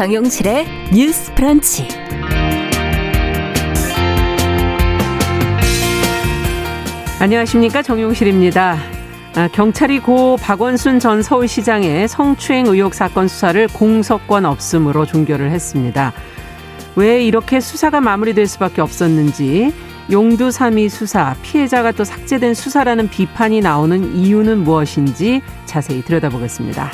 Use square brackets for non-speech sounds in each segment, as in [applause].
정용실의 뉴스 프런치. 안녕하십니까 정용실입니다. 아, 경찰이 고 박원순 전 서울시장의 성추행 의혹 사건 수사를 공소권 없음으로 종결을 했습니다. 왜 이렇게 수사가 마무리될 수밖에 없었는지 용두 3위 수사, 피해자가 또 삭제된 수사라는 비판이 나오는 이유는 무엇인지 자세히 들여다보겠습니다.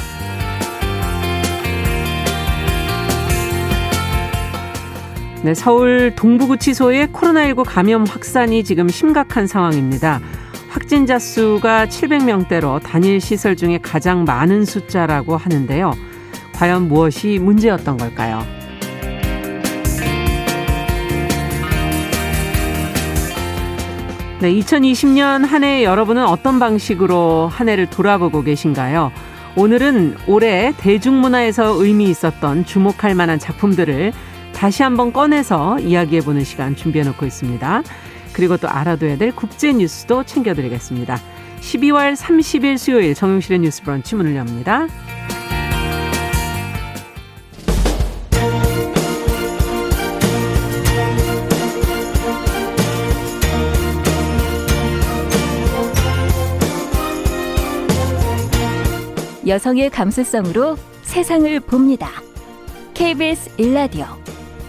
네, 서울 동부구치소의 코로나19 감염 확산이 지금 심각한 상황입니다. 확진자 수가 700명대로 단일 시설 중에 가장 많은 숫자라고 하는데요. 과연 무엇이 문제였던 걸까요? 네, 2020년 한 해 여러분은 어떤 방식으로 한 해를 돌아보고 계신가요? 오늘은 올해 대중문화에서 의미 있었던 주목할 만한 작품들을 다시 한번 꺼내서 이야기해보는 시간 준비해놓고 있습니다. 그리고 또 알아둬야 될 국제 뉴스도 챙겨드리겠습니다. 12월 30일 수요일 정용실의 뉴스 브런치 문을 엽니다. 여성의 감수성으로 세상을 봅니다. KBS 일라디오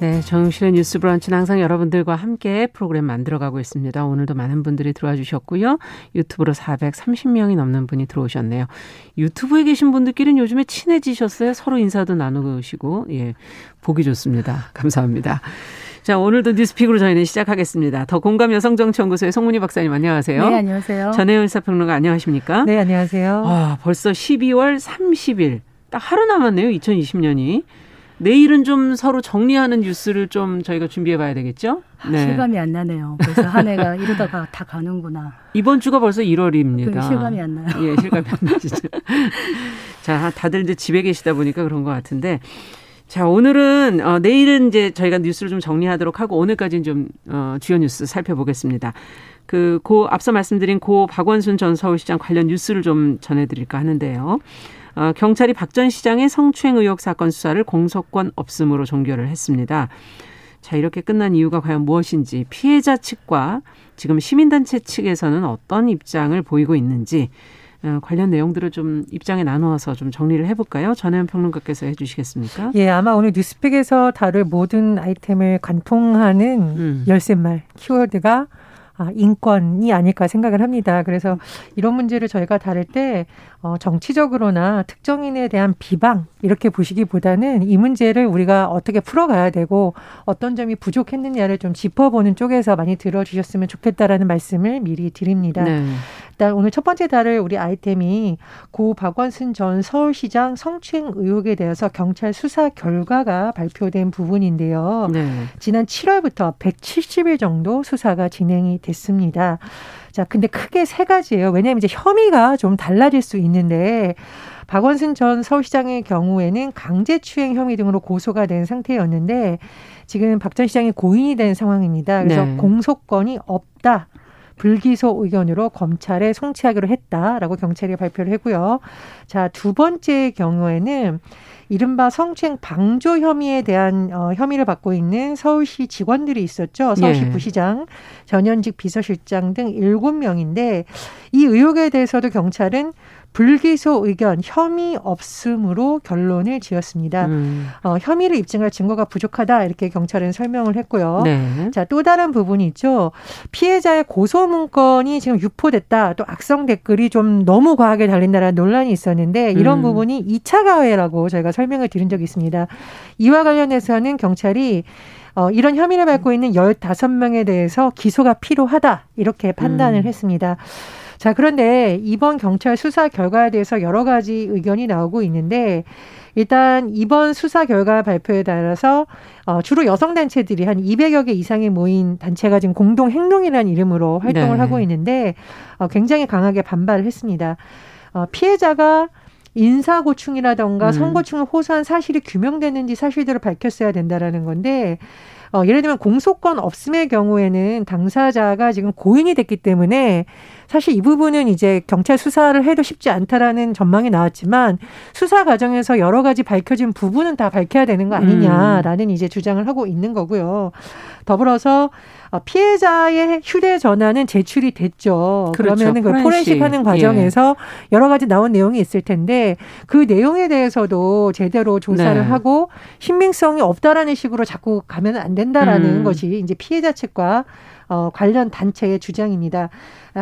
네, 정실의 뉴스 브런치는 항상 여러분들과 함께 프로그램 만들어가고 있습니다. 오늘도 많은 분들이 들어와 주셨고요. 유튜브로 430명이 넘는 분이 들어오셨네요. 유튜브에 계신 분들끼리는 요즘에 친해지셨어요. 서로 인사도 나누시고, 예, 보기 좋습니다. 감사합니다. 자, 오늘도 뉴스픽으로 저희는 시작하겠습니다. 더 공감 여성정치연구소의 송문희 박사님 안녕하세요. 네, 안녕하세요. 전혜연 사평론가 안녕하십니까? 네, 안녕하세요. 와, 벌써 12월 30일. 딱 하루 남았네요. 2020년이. 내일은 좀 서로 정리하는 뉴스를 좀 저희가 준비해 봐야 되겠죠? 네. 실감이 안 나네요. 벌써 한 해가 [laughs] 이러다가 다 가는구나. 이번 주가 벌써 1월입니다. 실감이 안 나요. 예, 실감이 안 나시죠. [laughs] 자, 다들 이제 집에 계시다 보니까 그런 것 같은데. 자, 오늘은, 어, 내일은 이제 저희가 뉴스를 좀 정리하도록 하고 오늘까지는 좀, 어, 주요 뉴스 살펴보겠습니다. 그, 고, 앞서 말씀드린 고 박원순 전 서울시장 관련 뉴스를 좀 전해드릴까 하는데요. 어, 경찰이 박 전 시장의 성추행 의혹 사건 수사를 공소권 없음으로 종결을 했습니다. 자, 이렇게 끝난 이유가 과연 무엇인지 피해자 측과 지금 시민단체 측에서는 어떤 입장을 보이고 있는지 어, 관련 내용들을 좀 입장에 나누어서 좀 정리를 해볼까요? 전혜연 평론가께서 해주시겠습니까? 예, 아마 오늘 뉴스픽에서 다룰 모든 아이템을 관통하는 음. 열쇠말 키워드가 아, 인권이 아닐까 생각을 합니다. 그래서 이런 문제를 저희가 다룰 때 어, 정치적으로나 특정인에 대한 비방 이렇게 보시기보다는 이 문제를 우리가 어떻게 풀어가야 되고 어떤 점이 부족했느냐를 좀 짚어보는 쪽에서 많이 들어주셨으면 좋겠다라는 말씀을 미리 드립니다. 네. 일단 오늘 첫 번째 다룰 우리 아이템이 고 박원순 전 서울시장 성추행 의혹에 대해서 경찰 수사 결과가 발표된 부분인데요. 네. 지난 7월부터 170일 정도 수사가 진행이 됐습니다. 자, 근데 크게 세 가지예요. 왜냐하면 이제 혐의가 좀 달라질 수 있는데 박원순 전 서울시장의 경우에는 강제추행 혐의 등으로 고소가 된 상태였는데 지금 박 전 시장이 고인이 된 상황입니다. 그래서 네. 공소권이 없다. 불기소 의견으로 검찰에 송치하기로 했다라고 경찰이 발표를 했고요. 자, 두 번째 경우에는 이른바 성추행 방조 혐의에 대한 어, 혐의를 받고 있는 서울시 직원들이 있었죠. 서울시 예. 부시장, 전현직 비서실장 등 일곱 명인데 이 의혹에 대해서도 경찰은 불기소 의견 혐의 없음으로 결론을 지었습니다. 음. 어, 혐의를 입증할 증거가 부족하다 이렇게 경찰은 설명을 했고요. 네. 자, 또 다른 부분이 있죠. 피해자의 고소 문건이 지금 유포됐다. 또 악성 댓글이 좀 너무 과하게 달린다라는 논란이 있었는데 이런 음. 부분이 2차 가해라고 저희가 설명을 드린 적이 있습니다. 이와 관련해서는 경찰이 어, 이런 혐의를 받고 있는 15명에 대해서 기소가 필요하다. 이렇게 판단을 음. 했습니다. 자, 그런데 이번 경찰 수사 결과에 대해서 여러 가지 의견이 나오고 있는데 일단 이번 수사 결과 발표에 따라서 어, 주로 여성 단체들이 한 200여 개 이상이 모인 단체가 지금 공동 행동이라는 이름으로 활동을 네. 하고 있는데 어, 굉장히 강하게 반발을 했습니다. 어, 피해자가 인사고충이라던가 음. 성고충을 호소한 사실이 규명되는지 사실대로 밝혔어야 된다라는 건데 어, 예를 들면 공소권 없음의 경우에는 당사자가 지금 고인이 됐기 때문에 사실 이 부분은 이제 경찰 수사를 해도 쉽지 않다라는 전망이 나왔지만 수사 과정에서 여러 가지 밝혀진 부분은 다 밝혀야 되는 거 아니냐라는 음. 이제 주장을 하고 있는 거고요. 더불어서 어, 피해자의 휴대전화는 제출이 됐죠. 그렇죠. 그러면은 그 포렌식 하는 과정에서 예. 여러 가지 나온 내용이 있을 텐데 그 내용에 대해서도 제대로 조사를 네. 하고 신빙성이 없다라는 식으로 자꾸 가면 안 된다라는 음. 것이 이제 피해자 측과 어, 관련 단체의 주장입니다.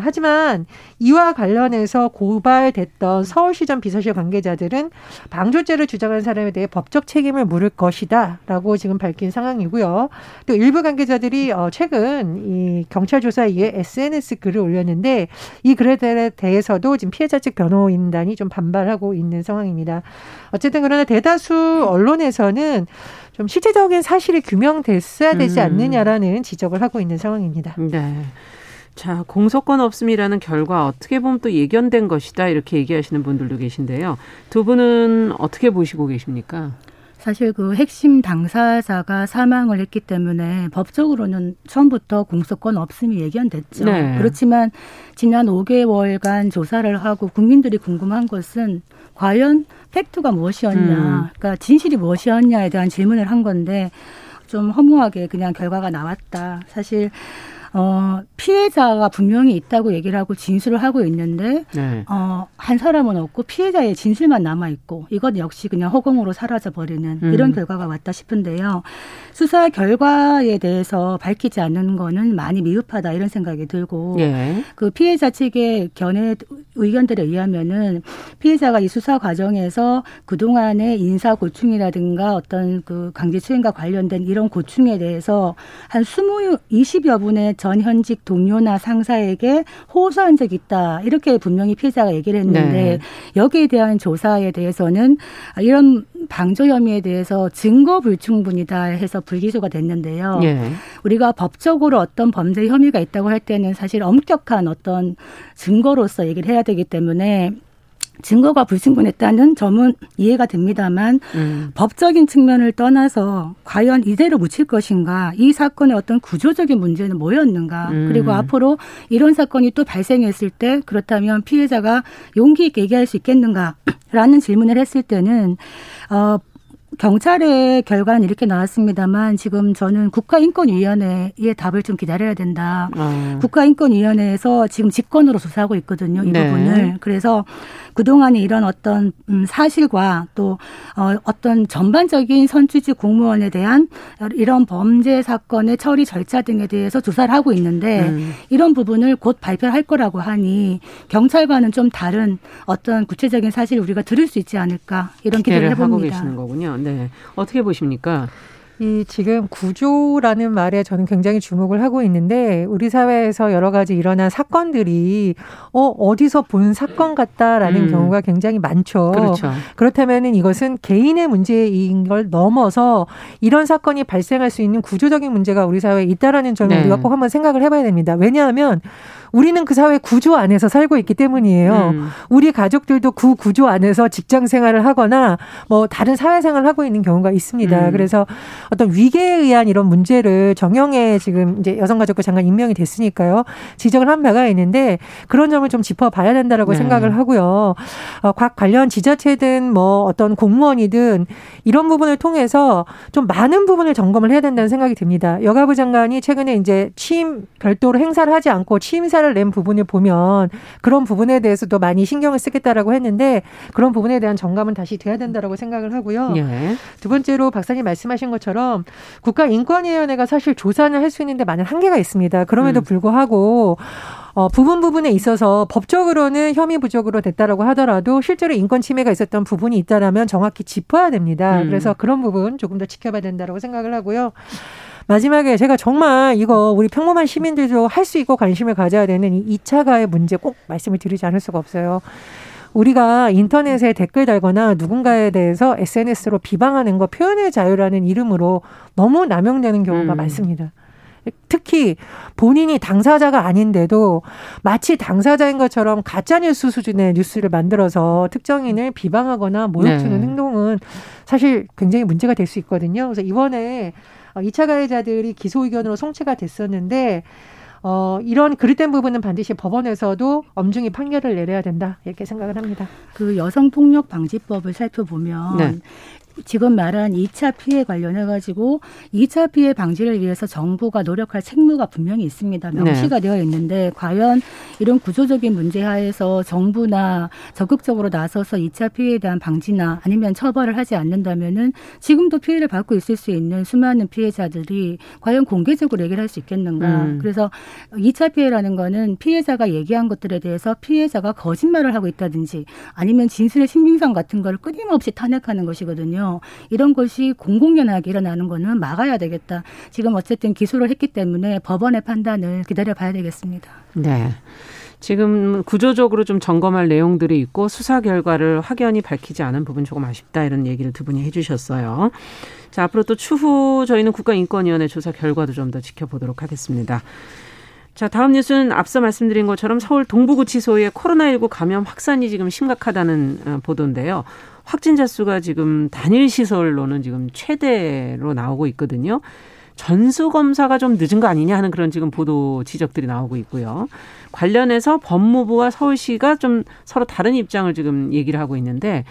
하지만 이와 관련해서 고발됐던 서울시전 비서실 관계자들은 방조죄를 주장한 사람에 대해 법적 책임을 물을 것이다라고 지금 밝힌 상황이고요. 또 일부 관계자들이 어, 최근 이 경찰 조사에 의해 SNS 글을 올렸는데 이 글에 대해서도 지금 피해자 측 변호인단이 좀 반발하고 있는 상황입니다. 어쨌든 그러나 대다수 언론에서는 좀 실질적인 사실이 규명됐어야 되지 음. 않느냐라는 지적을 하고 있는 상황입니다. 네. 자, 공소권 없음이라는 결과 어떻게 보면 또 예견된 것이다 이렇게 얘기하시는 분들도 계신데요. 두 분은 어떻게 보시고 계십니까? 사실 그 핵심 당사자가 사망을 했기 때문에 법적으로는 처음부터 공소권 없음이 예견됐죠. 네. 그렇지만 지난 5개월간 조사를 하고 국민들이 궁금한 것은 과연 팩트가 무엇이었냐, 음. 그러니까 진실이 무엇이었냐에 대한 질문을 한 건데 좀 허무하게 그냥 결과가 나왔다. 사실 어, 피해자가 분명히 있다고 얘기를 하고 진술을 하고 있는데 네. 어, 한 사람은 없고 피해자의 진술만 남아 있고 이것 역시 그냥 허공으로 사라져 버리는 음. 이런 결과가 왔다 싶은데요. 수사 결과에 대해서 밝히지 않는 거는 많이 미흡하다 이런 생각이 들고 예. 그 피해자 측의 견해 의견들에 의하면은 피해자가 이 수사 과정에서 그동안의 인사 고충이라든가 어떤 그 강제 추행과 관련된 이런 고충에 대해서 한 스무 이십여 분의 전 현직 동료나 상사에게 호소한 적이 있다. 이렇게 분명히 피해자가 얘기를 했는데 네. 여기에 대한 조사에 대해서는 이런 방조 혐의에 대해서 증거 불충분이다 해서 불기소가 됐는데요. 네. 우리가 법적으로 어떤 범죄 혐의가 있다고 할 때는 사실 엄격한 어떤 증거로서 얘기를 해야 되기 때문에 증거가 불충분했다는 점은 이해가 됩니다만 음. 법적인 측면을 떠나서 과연 이대로 묻힐 것인가 이 사건의 어떤 구조적인 문제는 뭐였는가 음. 그리고 앞으로 이런 사건이 또 발생했을 때 그렇다면 피해자가 용기 있게 얘기할 수 있겠는가라는 질문을 했을 때는 어 경찰의 결과는 이렇게 나왔습니다만 지금 저는 국가인권위원회의 답을 좀 기다려야 된다. 아. 국가인권위원회에서 지금 직권으로 조사하고 있거든요. 이 네. 부분을. 그래서 그동안에 이런 어떤 음, 사실과 또 어, 어떤 전반적인 선취직 공무원에 대한 이런 범죄 사건의 처리 절차 등에 대해서 조사를 하고 있는데 음. 이런 부분을 곧 발표할 거라고 하니 경찰과는 좀 다른 어떤 구체적인 사실을 우리가 들을 수 있지 않을까 이런 기대를 해봅니다. 하고 계시는 거군요. 네. 어떻게 보십니까? 이 지금 구조라는 말에 저는 굉장히 주목을 하고 있는데 우리 사회에서 여러 가지 일어난 사건들이 어 어디서 본 사건 같다라는 음. 경우가 굉장히 많죠. 그렇죠. 그렇다면은 이것은 개인의 문제인 걸 넘어서 이런 사건이 발생할 수 있는 구조적인 문제가 우리 사회에 있다라는 점을 네. 우리가 꼭 한번 생각을 해봐야 됩니다. 왜냐하면 우리는 그 사회 구조 안에서 살고 있기 때문이에요. 음. 우리 가족들도 그 구조 안에서 직장 생활을 하거나 뭐 다른 사회 생활을 하고 있는 경우가 있습니다. 음. 그래서 어떤 위계에 의한 이런 문제를 정영에 지금 이제 여성가족부 장관 임명이 됐으니까요. 지적을 한 바가 있는데 그런 점을 좀 짚어봐야 된다라고 네. 생각을 하고요. 어, 각 관련 지자체든 뭐 어떤 공무원이든 이런 부분을 통해서 좀 많은 부분을 점검을 해야 된다는 생각이 듭니다. 여가부 장관이 최근에 이제 취임 별도로 행사를 하지 않고 취임 인사를 낸 부분을 보면 그런 부분에 대해서도 많이 신경을 쓰겠다라고 했는데 그런 부분에 대한 점검은 다시 돼야 된다라고 생각을 하고요. 예. 두 번째로 박사님 말씀하신 것처럼 국가인권위원회가 사실 조사는 할 수 있는데 많은 한계가 있습니다. 그럼에도 음. 불구하고 어, 부분 부분에 있어서 법적으로는 혐의 부적으로 됐다라고 하더라도 실제로 인권 침해가 있었던 부분이 있다라면 정확히 짚어야 됩니다. 음. 그래서 그런 부분 조금 더 지켜봐야 된다라고 생각을 하고요. 마지막에 제가 정말 이거 우리 평범한 시민들도 할 수 있고 관심을 가져야 되는 이 2차 가해 문제 꼭 말씀을 드리지 않을 수가 없어요. 우리가 인터넷에 댓글 달거나 누군가에 대해서 SNS로 비방하는 거 표현의 자유라는 이름으로 너무 남용되는 경우가 음. 많습니다. 특히 본인이 당사자가 아닌데도 마치 당사자인 것처럼 가짜뉴스 수준의 뉴스를 만들어서 특정인을 비방하거나 모욕주는 네. 행동은 사실 굉장히 문제가 될 수 있거든요. 그래서 이번에 2차 가해자들이 기소 의견으로 송치가 됐었는데 어, 이런 그릇된 부분은 반드시 법원에서도 엄중히 판결을 내려야 된다 이렇게 생각을 합니다. 그 여성폭력 방지법을 살펴보면 네. 지금 말한 2차 피해 관련해 가지고 2차 피해 방지를 위해서 정부가 노력할 책무가 분명히 있습니다. 명시가 네. 되어 있는데 과연 이런 구조적인 문제 하에서 정부나 적극적으로 나서서 2차 피해에 대한 방지나 아니면 처벌을 하지 않는다면은 지금도 피해를 받고 있을 수 있는 수많은 피해자들이 과연 공개적으로 얘기를 할 수 있겠는가. 음. 그래서 2차 피해라는 거는 피해자가 얘기한 것들에 대해서 피해자가 거짓말을 하고 있다든지 아니면 진술의 신빙성 같은 걸 끊임없이 탄핵하는 것이거든요. 이런 것이 공공연하게 일어나는 거는 막아야 되겠다. 지금 어쨌든 기소를 했기 때문에 법원의 판단을 기다려 봐야 되겠습니다. 네. 지금 구조적으로 좀 점검할 내용들이 있고 수사 결과를 확연히 밝히지 않은 부분 조금 아쉽다 이런 얘기를 두 분이 해주셨어요. 자 앞으로 또 추후 저희는 국가인권위원회 조사 결과도 좀 더 지켜보도록 하겠습니다. 자, 다음 뉴스는 앞서 말씀드린 것처럼 서울 동부구치소의 코로나19 감염 확산이 지금 심각하다는 어, 보도인데요. 확진자 수가 지금 단일 시설로는 지금 최대로 나오고 있거든요. 전수 검사가 좀 늦은 거 아니냐 하는 그런 지금 보도 지적들이 나오고 있고요. 관련해서 법무부와 서울시가 좀 서로 다른 입장을 지금 얘기를 하고 있는데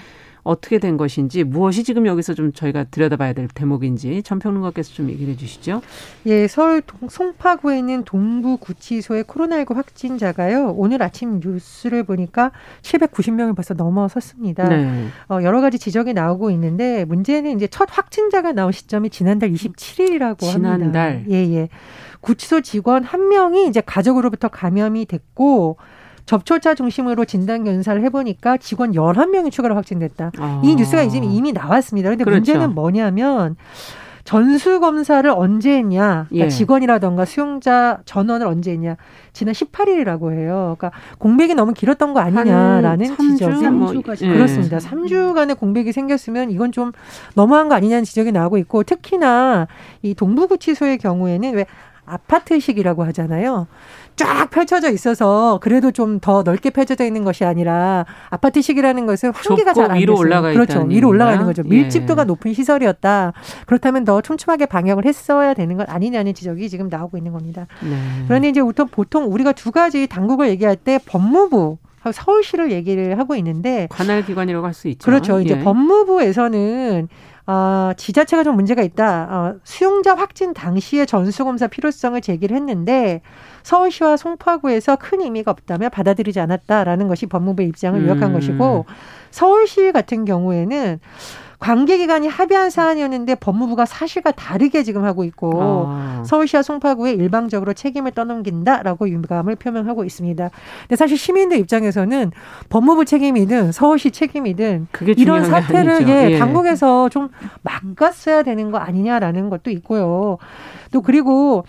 어떻게 된 것인지 무엇이 지금 여기서 좀 저희가 들여다봐야 될 대목인지 전평론가께서 좀 얘기를 해주시죠. 예, 서울 송파구에 있는 동부구치소의 코로나19 확진자가요. 오늘 아침 뉴스를 보니까 790명을 벌써 넘어섰습니다. 네. 어, 여러 가지 지적이 나오고 있는데 문제는 이제 첫 확진자가 나온 시점이 지난달 27일이라고 지난달. 합니다. 지난달. 예, 예. 구치소 직원 한 명이 이제 가족으로부터 감염이 됐고 접촉자 중심으로 진단検사를 해보니까 직원 11명이 추가로 확진됐다. 아. 이 뉴스가 이제 이미 나왔습니다. 그런데 그렇죠. 문제는 뭐냐면 전수 검사를 언제 했냐? 그러니까 예. 직원이라던가 수용자 전원을 언제 했냐? 지난 18일이라고 해요. 그러니까 공백이 너무 길었던 거 아니냐라는 지적이 뭐, 예. 그렇습니다. 3주간의 공백이 생겼으면 이건 좀 너무한 거 아니냐는 지적이 나오고 있고 특히나 이 동부구치소의 경우에는 왜 아파트식이라고 하잖아요. 쫙 펼쳐져 있어서 그래도 좀 더 넓게 펼쳐져 있는 것이 아니라 아파트식이라는 것은 환기가 잘안 위로 올라가 그렇죠. 위로 올라가 있는 거죠. 밀집도가 예. 높은 시설이었다. 그렇다면 더 촘촘하게 방역을 했어야 되는 것 아니냐는 지적이 지금 나오고 있는 겁니다. 네. 그런데 이제 보통 우리가 두 가지 당국을 얘기할 때 법무부 서울시를 얘기를 하고 있는데 관할 기관이라고 할 수 있죠. 그렇죠. 이제 예. 법무부에서는 어, 지자체가 좀 문제가 있다. 어, 수용자 확진 당시에 전수검사 필요성을 제기를 했는데 서울시와 송파구에서 큰 의미가 없다며 받아들이지 않았다라는 것이 법무부의 입장을 요약한 음. 것이고 서울시 같은 경우에는 관계기관이 합의한 사안이었는데 법무부가 사실과 다르게 지금 하고 있고 아. 서울시와 송파구에 일방적으로 책임을 떠넘긴다라고 유감을 표명하고 있습니다. 근데 사실 시민들 입장에서는 법무부 책임이든 서울시 책임이든 이런 사태를 예, 예, 당국에서 좀 막았어야 되는 거 아니냐라는 것도 있고요. 또 그리고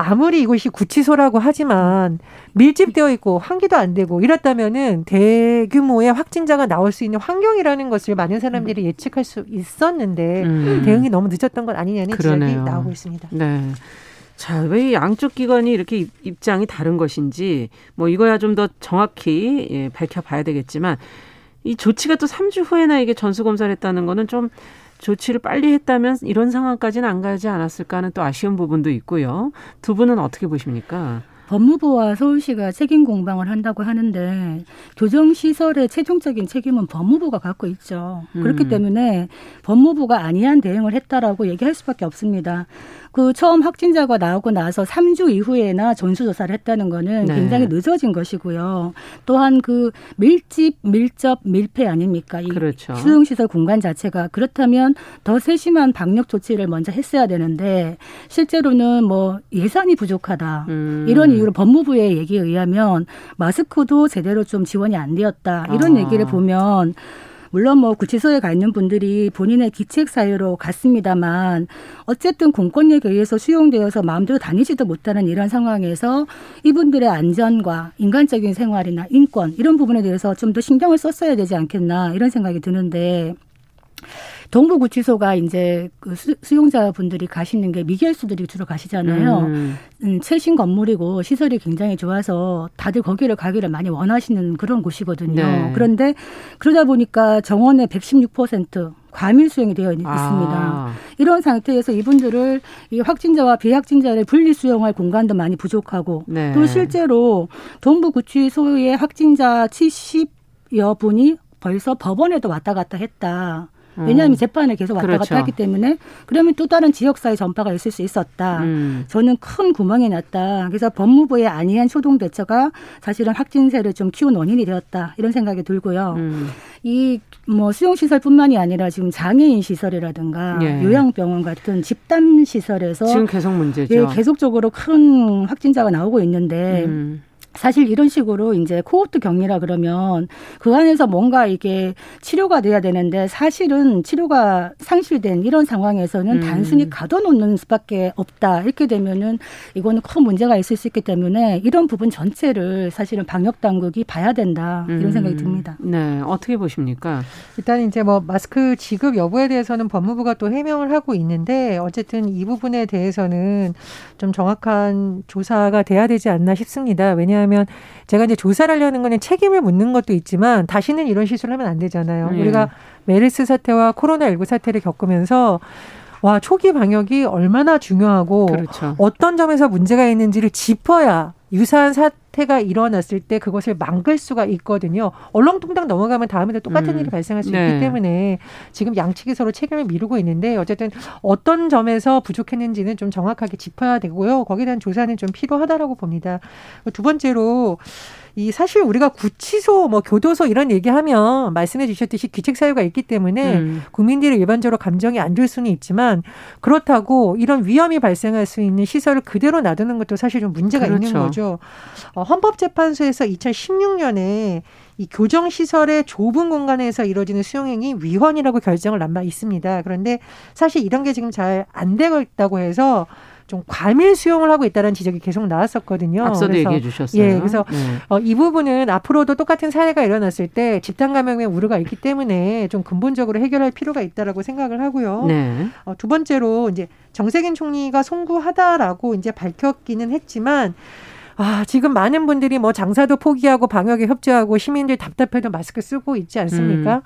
아무리 이곳이 구치소라고 하지만 밀집되어 있고 환기도 안 되고 이렇다면은 대규모의 확진자가 나올 수 있는 환경이라는 것을 많은 사람들이 예측할 수 있었는데 음. 대응이 너무 늦었던 것 아니냐는 그러네요. 지적이 나오고 있습니다. 네. 자, 왜 양쪽 기관이 이렇게 입장이 다른 것인지 뭐 이거야 좀 더 정확히 예, 밝혀봐야 되겠지만 이 조치가 또 3주 후에나 이게 전수검사를 했다는 거는 좀 조치를 빨리 했다면 이런 상황까지는 안 가지 않았을까 하는 또 아쉬운 부분도 있고요. 두 분은 어떻게 보십니까? 법무부와 서울시가 책임 공방을 한다고 하는데 교정 시설의 최종적인 책임은 법무부가 갖고 있죠. 그렇기 음. 때문에 법무부가 안이한 대응을 했다라고 얘기할 수밖에 없습니다. 그 처음 확진자가 나오고 나서 3주 이후에나 전수조사를 했다는 거는 네. 굉장히 늦어진 것이고요. 또한 그 밀집, 밀접, 밀폐 아닙니까? 이 그렇죠. 수용시설 공간 자체가 그렇다면 더 세심한 방역 조치를 먼저 했어야 되는데 실제로는 뭐 예산이 부족하다. 음. 이런 이유로 법무부의 얘기에 의하면 마스크도 제대로 좀 지원이 안 되었다. 이런 아. 얘기를 보면 물론 뭐 구치소에 가 있는 분들이 본인의 기책 사유로 갔습니다만 어쨌든 공권력에 의해서 수용되어서 마음대로 다니지도 못하는 이런 상황에서 이분들의 안전과 인간적인 생활이나 인권 이런 부분에 대해서 좀 더 신경을 썼어야 되지 않겠나 이런 생각이 드는데 동부구치소가 이제 그 수, 용자분들이 가시는 게 미결수들이 주로 가시잖아요. 음. 음, 최신 건물이고 시설이 굉장히 좋아서 다들 거기를 가기를 많이 원하시는 그런 곳이거든요. 네. 그런데 그러다 보니까 정원의 116% 과밀 수용이 되어 있습니다. 아. 이런 상태에서 이분들을 이 확진자와 비확진자를 분리 수용할 공간도 많이 부족하고 네. 또 실제로 동부구치소의 확진자 70여 분이 벌써 법원에도 왔다 갔다 했다. 왜냐하면 음. 재판을 계속 왔다 그렇죠. 갔다 했기 때문에 그러면 또 다른 지역사회 전파가 있을 수 있었다. 음. 저는 큰 구멍이 났다. 그래서 법무부의 안이한 초동 대처가 사실은 확진세를 좀 키운 원인이 되었다. 이런 생각이 들고요. 음. 이뭐 수용 시설뿐만이 아니라 지금 장애인 시설이라든가 예. 요양병원 같은 집단 시설에서 지금 계속 문제죠. 예, 계속적으로 큰 확진자가 나오고 있는데 음. 사실 이런 식으로 이제 코호트 격리라 그러면 그 안에서 뭔가 이게 치료가 돼야 되는데 사실은 치료가 상실된 이런 상황에서는 음. 단순히 가둬놓는 수밖에 없다. 이렇게 되면은 이거는 큰 문제가 있을 수 있기 때문에 이런 부분 전체를 사실은 방역 당국이 봐야 된다. 이런 음. 생각이 듭니다. 네. 어떻게 보십니까? 일단 이제 뭐 마스크 지급 여부에 대해서는 법무부가 또 해명을 하고 있는데 어쨌든 이 부분에 대해서는 좀 정확한 조사가 돼야 되지 않나 싶습니다. 왜냐하면 왜냐하면 제가 이제 조사를 하려는 거는 책임을 묻는 것도 있지만 다시는 이런 실수를 하면 안 되잖아요. 네. 우리가 메르스 사태와 코로나19 사태를 겪으면서 와 초기 방역이 얼마나 중요하고 그렇죠. 어떤 점에서 문제가 있는지를 짚어야 유사한 사태가 일어났을 때 그것을 막을 수가 있거든요. 얼렁뚱땅 넘어가면 다음에도 똑같은 음. 일이 발생할 수 네. 있기 때문에 지금 양측이 서로 책임을 미루고 있는데 어쨌든 어떤 점에서 부족했는지는 좀 정확하게 짚어야 되고요. 거기에 대한 조사는 좀 필요하다라고 봅니다. 두 번째로 이 사실 우리가 구치소 뭐 교도소 이런 얘기하면 말씀해 주셨듯이 귀책 사유가 있기 때문에 음. 국민들이 일반적으로 감정이 안 좋을 수는 있지만 그렇다고 이런 위험이 발생할 수 있는 시설을 그대로 놔두는 것도 사실 좀 문제가 그렇죠. 있는 거죠. 어, 헌법재판소에서 2016년에 이 교정 시설의 좁은 공간에서 이루어지는 수용행위 위헌이라고 결정을 남아 있습니다. 그런데 사실 이런 게 지금 잘 안 되고 있다고 해서 좀 과밀 수용을 하고 있다는 지적이 계속 나왔었거든요. 앞서도 그래서, 얘기해 주셨어요. 예, 그래서 네. 어, 이 부분은 앞으로도 똑같은 사례가 일어났을 때 집단 감염의 우려가 있기 때문에 좀 근본적으로 해결할 필요가 있다라고 생각을 하고요. 네. 어, 두 번째로 이제 정세균 총리가 송구하다라고 이제 밝혔기는 했지만 아, 지금 많은 분들이 뭐 장사도 포기하고 방역에 협조하고 시민들 답답해도 마스크 쓰고 있지 않습니까? 음.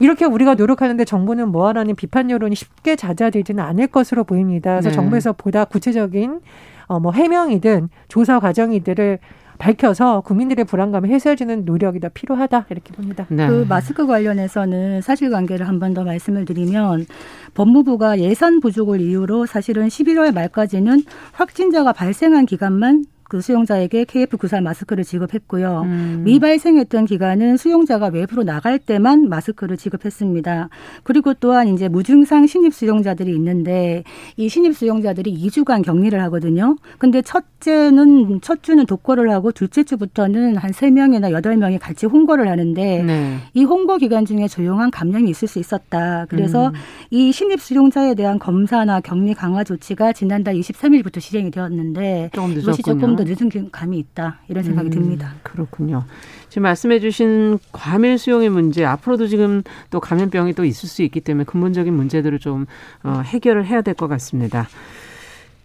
이렇게 우리가 노력하는데 정부는 뭐하라는 비판 여론이 쉽게 잦아들지는 않을 것으로 보입니다. 그래서 네. 정부에서 보다 구체적인 어, 뭐 해명이든 조사 과정이들을 밝혀서 국민들의 불안감을 해소해주는 노력이 더 필요하다 이렇게 봅니다. 네. 그 마스크 관련해서는 사실관계를 한 번 더 말씀을 드리면 법무부가 예산 부족을 이유로 사실은 11월 말까지는 확진자가 발생한 기간만 그 수용자에게 KF94 마스크를 지급했고요. 음. 미발생했던 기간은 수용자가 외부로 나갈 때만 마스크를 지급했습니다. 그리고 또한 이제 무증상 신입 수용자들이 있는데 이 신입 수용자들이 2주간 격리를 하거든요. 근데 첫째는 첫 주는 독거를 하고 둘째 주부터는 한 3명이나 8명이 같이 홍보를 하는데 네. 이 홍보 기간 중에 조용한 감염이 있을 수 있었다. 그래서 음. 이 신입 수용자에 대한 검사나 격리 강화 조치가 지난달 23일부터 시행이 되었는데 이것이 조금 더 늦은 감이 있다 이런 생각이 음, 듭니다. 그렇군요. 지금 말씀해주신 과밀 수용의 문제 앞으로도 지금 또 감염병이 또 있을 수 있기 때문에 근본적인 문제들을 좀 어, 해결을 해야 될 것 같습니다.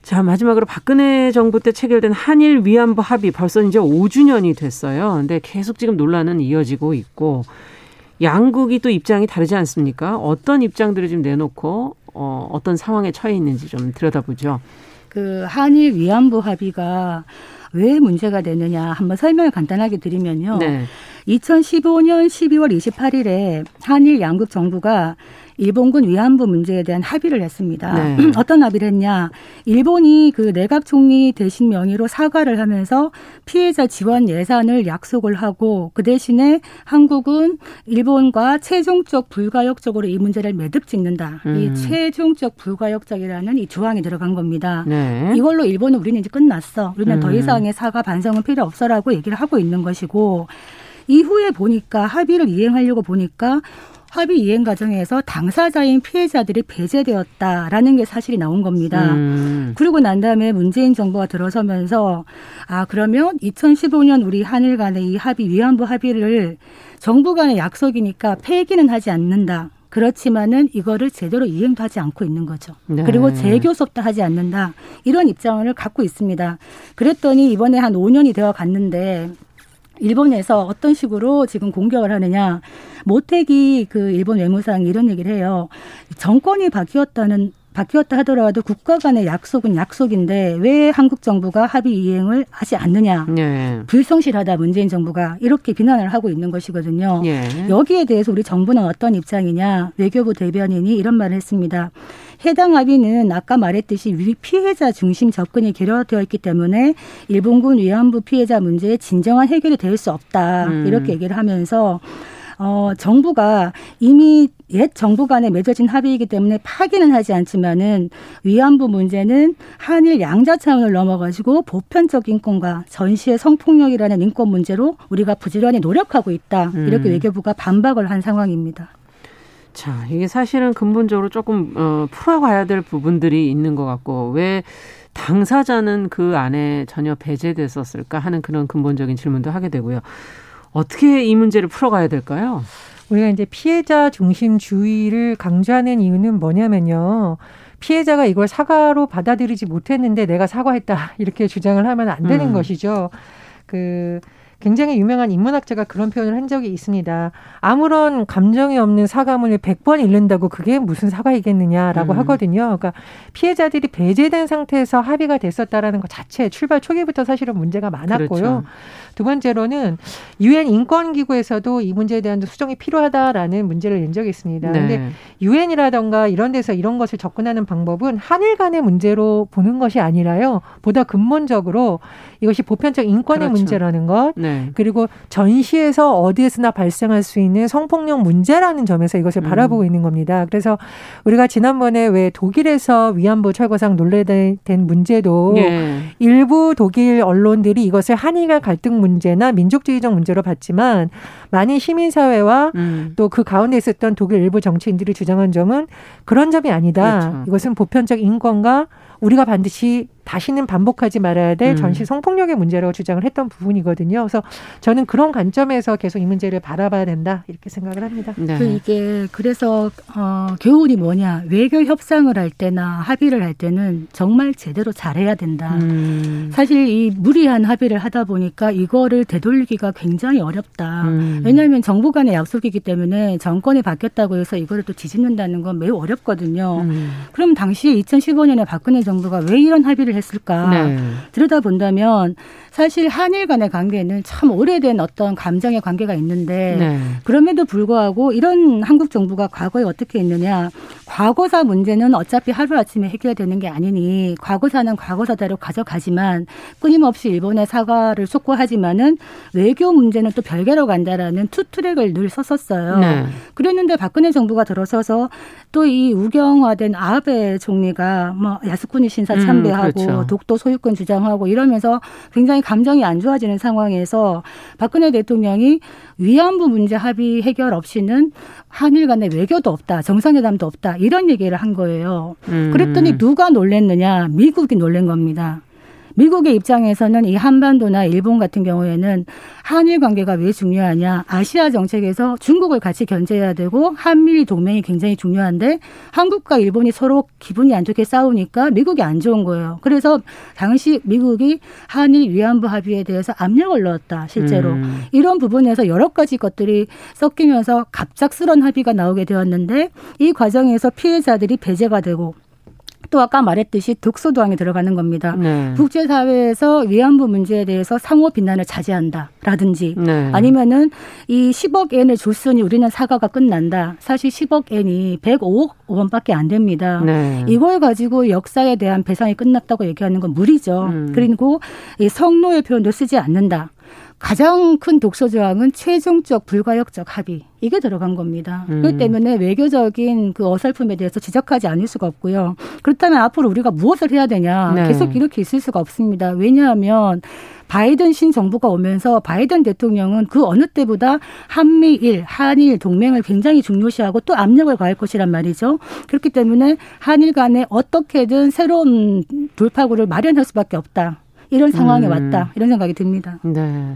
자, 마지막으로 박근혜 정부 때 체결된 한일 위안부 합의 벌써 이제 5주년이 됐어요. 근데 계속 지금 논란은 이어지고 있고 양국이 또 입장이 다르지 않습니까? 어떤 입장들을 지금 내놓고 어, 어떤 상황에 처해 있는지 좀 들여다보죠. 그 한일 위안부 합의가 왜 문제가 되느냐 한번 설명을 간단하게 드리면요. 네. 2015년 12월 28일에 한일 양국 정부가 일본군 위안부 문제에 대한 합의를 했습니다. 네. [clears throat] 어떤 합의를 했냐? 일본이 그 내각 총리 대신 명의로 사과를 하면서 피해자 지원 예산을 약속을 하고 그 대신에 한국은 일본과 최종적 불가역적으로 이 문제를 매듭 짓는다. 음. 이 최종적 불가역적이라는 이 조항이 들어간 겁니다. 네. 이걸로 일본은 우리는 이제 끝났어. 우리는 음. 더 이상의 사과 반성은 필요 없어라고 얘기를 하고 있는 것이고 이후에 보니까 합의를 이행하려고 보니까 합의 이행 과정에서 당사자인 피해자들이 배제되었다라는 게 사실이 나온 겁니다. 음. 그리고 난 다음에 문재인 정부가 들어서면서 아 그러면 2015년 우리 한일 간의 이 합의 위안부 합의를 정부 간의 약속이니까 폐기는 하지 않는다. 그렇지만은 이거를 제대로 이행도 하지 않고 있는 거죠. 네. 그리고 재교섭도 하지 않는다. 이런 입장을 갖고 있습니다. 그랬더니 이번에 한 5년이 되어 갔는데 일본에서 어떤 식으로 지금 공격을 하느냐. 모태기 그 일본 외무상이 이런 얘기를 해요. 정권이 바뀌었다는 바뀌었다 하더라도 국가 간의 약속은 약속인데 왜 한국 정부가 합의 이행을 하지 않느냐. 네. 불성실하다 문재인 정부가 이렇게 비난을 하고 있는 것이거든요. 네. 여기에 대해서 우리 정부는 어떤 입장이냐. 외교부 대변인이 이런 말을 했습니다. 해당 합의는 아까 말했듯이 피해자 중심 접근이 결여되어 있기 때문에 일본군 위안부 피해자 문제의 진정한 해결이 될 수 없다. 음. 이렇게 얘기를 하면서 어, 정부가 이미 옛 정부 간에 맺어진 합의이기 때문에 파기는 하지 않지만은 위안부 문제는 한일 양자 차원을 넘어가지고 보편적 인권과 전시의 성폭력이라는 인권 문제로 우리가 부지런히 노력하고 있다. 이렇게 음. 외교부가 반박을 한 상황입니다. 자, 이게 사실은 근본적으로 조금 어, 풀어가야 될 부분들이 있는 것 같고 왜 당사자는 그 안에 전혀 배제됐었을까 하는 그런 근본적인 질문도 하게 되고요. 어떻게 이 문제를 풀어가야 될까요? 우리가 이제 피해자 중심주의를 강조하는 이유는 뭐냐면요. 피해자가 이걸 사과로 받아들이지 못했는데 내가 사과했다 이렇게 주장을 하면 안 되는 음. 것이죠. 그 굉장히 유명한 인문학자가 그런 표현을 한 적이 있습니다. 아무런 감정이 없는 사과문을 100번 읽는다고 그게 무슨 사과이겠느냐라고 음. 하거든요. 그러니까 피해자들이 배제된 상태에서 합의가 됐었다라는 것 자체 출발 초기부터 사실은 문제가 많았고요. 그렇죠. 두 번째로는 유엔 인권 기구에서도 이 문제에 대한 수정이 필요하다라는 문제를 낸 적이 있습니다. 네. 근데 유엔이라던가 이런 데서 이런 것을 접근하는 방법은 한일 간의 문제로 보는 것이 아니라요. 보다 근본적으로 이것이 보편적 인권의 그렇죠. 문제라는 것, 네. 그리고 전시에서 어디에서나 발생할 수 있는 성폭력 문제라는 점에서 이것을 음. 바라보고 있는 겁니다. 그래서 우리가 지난번에 왜 독일에서 위안부 철거상 논란된 문제도 네. 일부 독일 언론들이 이것을 한일 간 갈등 문제나 민족주의적 문제로 봤지만 많은 시민사회와 음. 또그 가운데 있었던 독일 일부 정치인들이 주장한 점은 그런 점이 아니다. 그렇죠. 이것은 보편적 인권과 우리가 반드시 다시는 반복하지 말아야 될 음. 전시 성폭력의 문제라고 주장을 했던 부분이거든요. 그래서 저는 그런 관점에서 계속 이 문제를 바라봐야 된다 이렇게 생각을 합니다. 네. 그 이게 그래서 어, 교훈이 뭐냐 외교 협상을 할 때나 합의를 할 때는 정말 제대로 잘해야 된다. 음. 사실 이 무리한 합의를 하다 보니까 이거를 되돌리기가 굉장히 어렵다. 음. 왜냐하면 정부 간의 약속이기 때문에 정권이 바뀌었다고 해서 이거를 또 뒤집는다는 건 매우 어렵거든요. 음. 그럼 당시에 2015년에 박근혜 정부가 왜 이런 합의를 했을까 네. 들여다본다면 사실 한일 간의 관계는 참 오래된 어떤 감정의 관계가 있는데 네. 그럼에도 불구하고 이런 한국 정부가 과거에 어떻게 했느냐 과거사 문제는 어차피 하루아침에 해결되는 게 아니니 과거사는 과거사대로 가져가지만 끊임없이 일본의 사과를 촉구하지만은 외교 문제는 또 별개로 간다라는 투트랙을 늘 썼었어요. 네. 그랬는데 박근혜 정부가 들어서서 또 이 우경화된 아베 총리가 뭐 야스쿠니 신사 참배하고 음, 그렇죠. 독도 소유권 주장하고 이러면서 굉장히 감정이 안 좋아지는 상황에서 박근혜 대통령이 위안부 문제 합의 해결 없이는 한일 간의 외교도 없다, 정상회담도 없다 이런 얘기를 한 거예요. 음. 그랬더니 누가 놀랬느냐? 미국이 놀란 겁니다. 미국의 입장에서는 이 한반도나 일본 같은 경우에는 한일 관계가 왜 중요하냐. 아시아 정책에서 중국을 같이 견제해야 되고 한미일 동맹이 굉장히 중요한데 한국과 일본이 서로 기분이 안 좋게 싸우니까 미국이 안 좋은 거예요. 그래서 당시 미국이 한일 위안부 합의에 대해서 압력을 넣었다. 실제로. 음. 이런 부분에서 여러 가지 것들이 섞이면서 갑작스런 합의가 나오게 되었는데 이 과정에서 피해자들이 배제가 되고 또 아까 말했듯이 독소도항에 들어가는 겁니다. 네. 국제사회에서 위안부 문제에 대해서 상호 비난을 자제한다라든지 네. 아니면은 이 10억 엔을 줬으니 우리는 사과가 끝난다. 사실 10억 엔이 105억 원밖에 안 됩니다. 네. 이걸 가지고 역사에 대한 배상이 끝났다고 얘기하는 건 무리죠. 음. 그리고 이 성노예 표현도 쓰지 않는다. 가장 큰 독소 조항은 최종적 불가역적 합의 이게 들어간 겁니다. 음. 그렇기 때문에 외교적인 그 어설픔에 대해서 지적하지 않을 수가 없고요. 그렇다면 앞으로 우리가 무엇을 해야 되냐 네. 계속 이렇게 있을 수가 없습니다. 왜냐하면 바이든 신정부가 오면서 바이든 대통령은 그 어느 때보다 한미일, 한일 동맹을 굉장히 중요시하고 또 압력을 가할 것이란 말이죠. 그렇기 때문에 한일 간에 어떻게든 새로운 돌파구를 마련할 수밖에 없다. 이런 상황에 음. 왔다. 이런 생각이 듭니다. 네.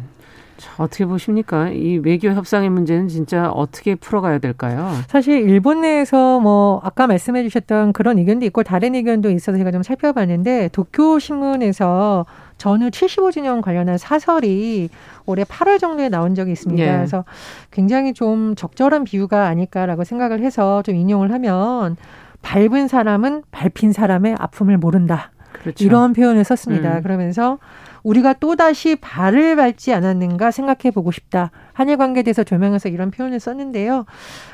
어떻게 보십니까? 이 외교 협상의 문제는 진짜 어떻게 풀어가야 될까요? 사실 일본 내에서 뭐 아까 말씀해 주셨던 그런 의견도 있고 다른 의견도 있어서 제가 좀 살펴봤는데 도쿄 신문에서 전후 75주년 관련한 사설이 올해 8월 정도에 나온 적이 있습니다. 예. 그래서 굉장히 좀 적절한 비유가 아닐까라고 생각을 해서 좀 인용을 하면 밟은 사람은 밟힌 사람의 아픔을 모른다. 그렇죠. 이런 표현을 썼습니다. 음. 그러면서 우리가 또다시 발을 밟지 않았는가 생각해 보고 싶다. 한일 관계에 대해서 조명해서 이런 표현을 썼는데요.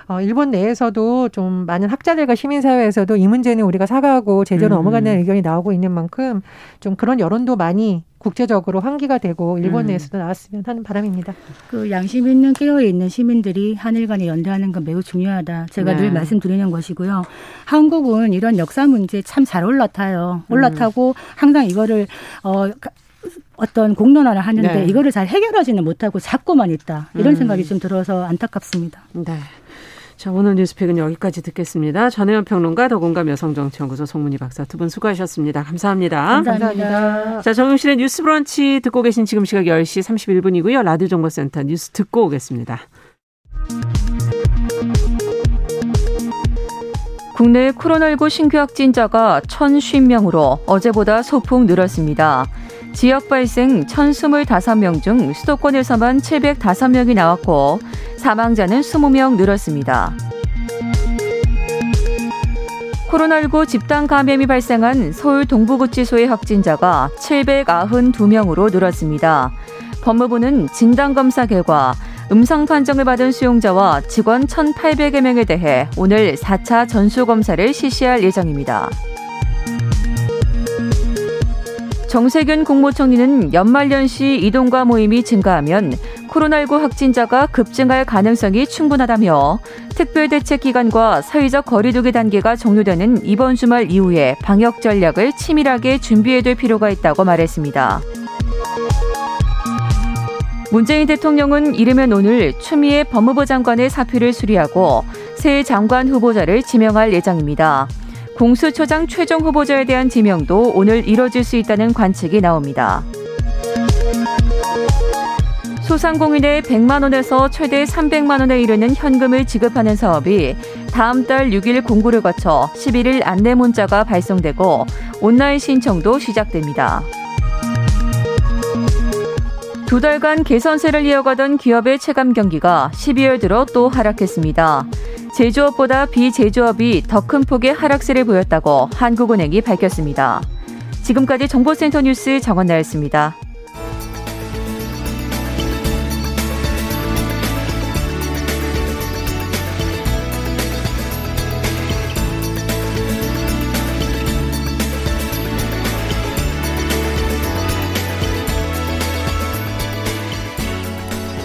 어, 일본 내에서도 좀 많은 학자들과 시민사회에서도 이 문제는 우리가 사과하고 제대로 음. 넘어가는 의견이 나오고 있는 만큼 좀 그런 여론도 많이 국제적으로 환기가 되고 일본 음. 내에서도 나왔으면 하는 바람입니다. 그 양심 있는 깨어 있는 시민들이 한일 간에 연대하는 건 매우 중요하다. 제가 네. 늘 말씀드리는 것이고요. 한국은 이런 역사 문제 참 잘 올라타요. 올라타고 음. 항상 이거를 어 어떤 공론화를 하는데 네. 이거를 잘 해결하지는 못하고 잡고만 있다. 이런 음. 생각이 좀 들어서 안타깝습니다. 네. 자, 오늘 뉴스픽은 여기까지 듣겠습니다. 전혜연 평론가, 더공감 여성정치연구소 송문희 박사 두 분 수고하셨습니다. 감사합니다. 감사합니다. 감사합니다. 자, 정용실의 뉴스 브런치 듣고 계신 지금 시각 10시 31분이고요. 라디오 정보센터 뉴스 듣고 오겠습니다. 국내 코로나19 신규 확진자가 1,050명으로 어제보다 소폭 늘었습니다. 지역 발생 1,025명 중 수도권에서만 705명이 나왔고 사망자는 20명 늘었습니다. 코로나19 집단 감염이 발생한 서울 동부구치소의 확진자가 792명으로 늘었습니다. 법무부는 진단검사 결과 음성 판정을 받은 수용자와 직원 1,800여 명에 대해 오늘 4차 전수검사를 실시할 예정입니다. 정세균 국무총리는 연말연시 이동과 모임이 증가하면 코로나19 확진자가 급증할 가능성이 충분하다며 특별대책기관과 사회적 거리두기 단계가 종료되는 이번 주말 이후에 방역 전략을 치밀하게 준비해둘 필요가 있다고 말했습니다. 문재인 대통령은 이르면 오늘 추미애 법무부 장관의 사표를 수리하고 새 장관 후보자를 지명할 예정입니다. 공수처장 최종 후보자에 대한 지명도 오늘 이뤄질 수 있다는 관측이 나옵니다. 소상공인에 100만 원에서 최대 300만 원에 이르는 현금을 지급하는 사업이 다음 달 6일 공고를 거쳐 11일 안내 문자가 발송되고 온라인 신청도 시작됩니다. 두 달간 개선세를 이어가던 기업의 체감 경기가 12월 들어 또 하락했습니다. 제조업보다 비제조업이 더 큰 폭의 하락세를 보였다고 한국은행이 밝혔습니다. 지금까지 정보센터 뉴스 정원나였습니다.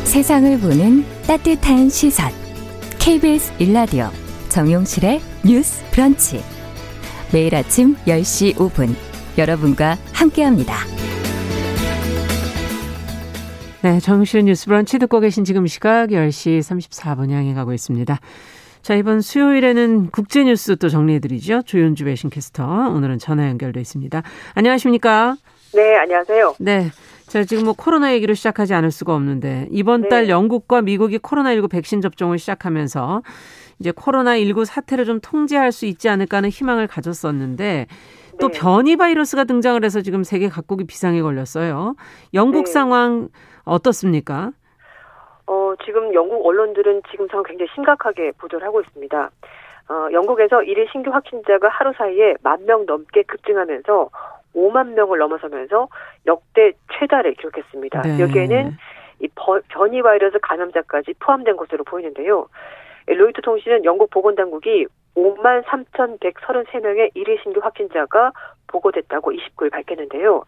세상을 보는 따뜻한 시선. KBS 일라디오 정용실의 뉴스 브런치 매일 아침 10시 5분 여러분과 함께합니다. 네, 정용실의 뉴스 브런치 듣고 계신 지금 시각 10시 34분 향해 가고 있습니다. 자, 이번 수요일에는 국제 뉴스 또 정리해 드리죠. 조윤주 배신캐스터 오늘은 전화 연결돼 있습니다. 안녕하십니까? 네, 안녕하세요. 네. 자, 지금 뭐 코로나 얘기를 시작하지 않을 수가 없는데 이번 네. 달 영국과 미국이 코로나19 백신 접종을 시작하면서 이제 코로나19 사태를 좀 통제할 수 있지 않을까 하는 희망을 가졌었는데 또 네. 변이 바이러스가 등장을 해서 지금 세계 각국이 비상에 걸렸어요. 영국 네. 상황 어떻습니까? 어, 지금 영국 언론들은 지금 상황 굉장히 심각하게 보도를 하고 있습니다. 어, 영국에서 일일 신규 확진자가 하루 사이에 만 명 넘게 급증하면서 5만 명을 넘어서면서 역대 최다를 기록했습니다. 네. 여기에는 이 변이 바이러스 감염자까지 포함된 것으로 보이는데요. 로이터 통신은 영국 보건당국이 5만 3,133명의 일일 신규 확진자가 보고됐다고 29일 밝혔는데요.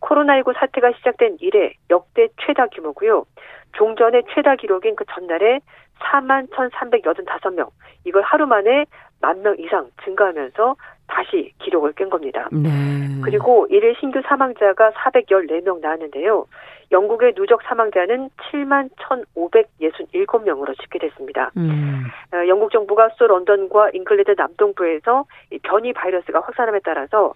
코로나19 사태가 시작된 이래 역대 최다 규모고요. 종전의 최다 기록인 그 전날에 4만 1,385명. 이걸 하루 만에 만 명 이상 증가하면서 다시 기록을 깬 겁니다. 네. 그리고 일일 신규 사망자가 414명 나왔는데요. 영국의 누적 사망자는 7만 1,567명으로 집계됐습니다. 음. 어, 영국 정부가 소 런던과 잉글랜드 남동부에서 이 변이 바이러스가 확산함에 따라서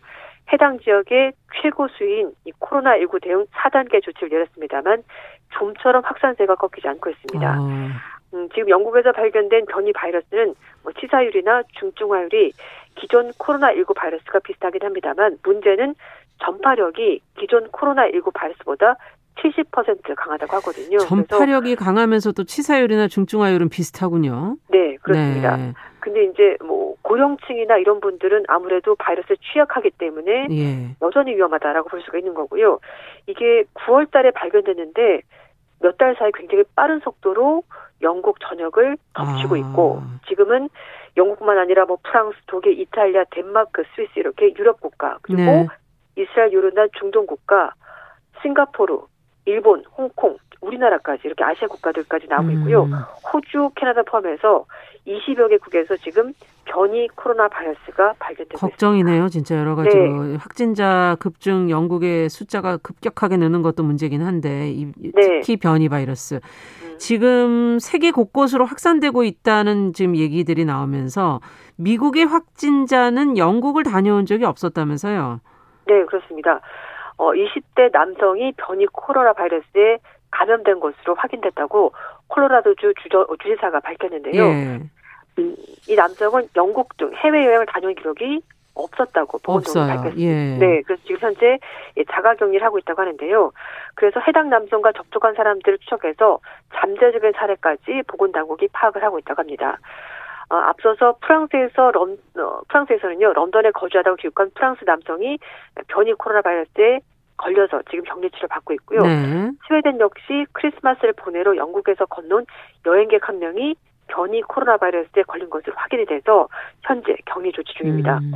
해당 지역의 최고 수인 이 코로나19 대응 4단계 조치를 내렸습니다만 좀처럼 확산세가 꺾이지 않고 있습니다. 어. 음, 지금 영국에서 발견된 변이 바이러스는 뭐 치사율이나 중증화율이 기존 코로나19 바이러스가 비슷하긴 합니다만 문제는 전파력이 기존 코로나19 바이러스보다 70% 강하다고 하거든요. 전파력이 강하면서도 치사율이나 중증화율은 비슷하군요. 네, 그렇습니다. 네. 근데 이제 뭐 고령층이나 이런 분들은 아무래도 바이러스에 취약하기 때문에 예. 여전히 위험하다라고 볼 수가 있는 거고요. 이게 9월 달에 발견됐는데 몇 달 사이 굉장히 빠른 속도로 영국 전역을 덮치고 아. 있고 지금은 영국만 아니라 뭐 프랑스, 독일, 이탈리아, 덴마크, 스위스 이렇게 유럽 국가 그리고 네. 이스라엘, 유르나 중동 국가, 싱가포르, 일본, 홍콩, 우리나라까지 이렇게 아시아 국가들까지 나오고 있고요. 음. 호주, 캐나다 포함해서 20여 개국에서 지금 변이 코로나 바이러스가 발견되고 걱정이네요, 있습니다. 진짜 여러 가지로 네. 확진자 급증 영국의 숫자가 급격하게 느는 것도 문제긴 한데 이, 네. 특히 변이 바이러스 음. 지금 세계 곳곳으로 확산되고 있다는 지금 얘기들이 나오면서 미국의 확진자는 영국을 다녀온 적이 없었다면서요? 네, 그렇습니다. 어, 20대 남성이 변이 코로나 바이러스에 감염된 것으로 확인됐다고 콜로라도주 주저, 주지사가 밝혔는데요. 예. 음, 이 남성은 영국 등 해외 여행을 다녀온 기록이 없었다고 보건당국이 밝혔습니다. 예. 네, 그래서 지금 현재 자가격리를 하고 있다고 하는데요. 그래서 해당 남성과 접촉한 사람들을 추적해서 잠재적인 사례까지 보건당국이 파악을 하고 있다고 합니다. 어, 앞서서 프랑스에서 런, 어, 프랑스에서는요 런던에 거주하다가 귀국한 프랑스 남성이 변이 코로나 바이러스에 걸려서 지금 격리 치료 받고 있고요. 네. 스웨덴 역시 크리스마스를 보내러 영국에서 건너온 여행객 한 명이 변이 코로나 바이러스에 걸린 것으로 확인이 돼서 현재 격리 조치 중입니다. 음.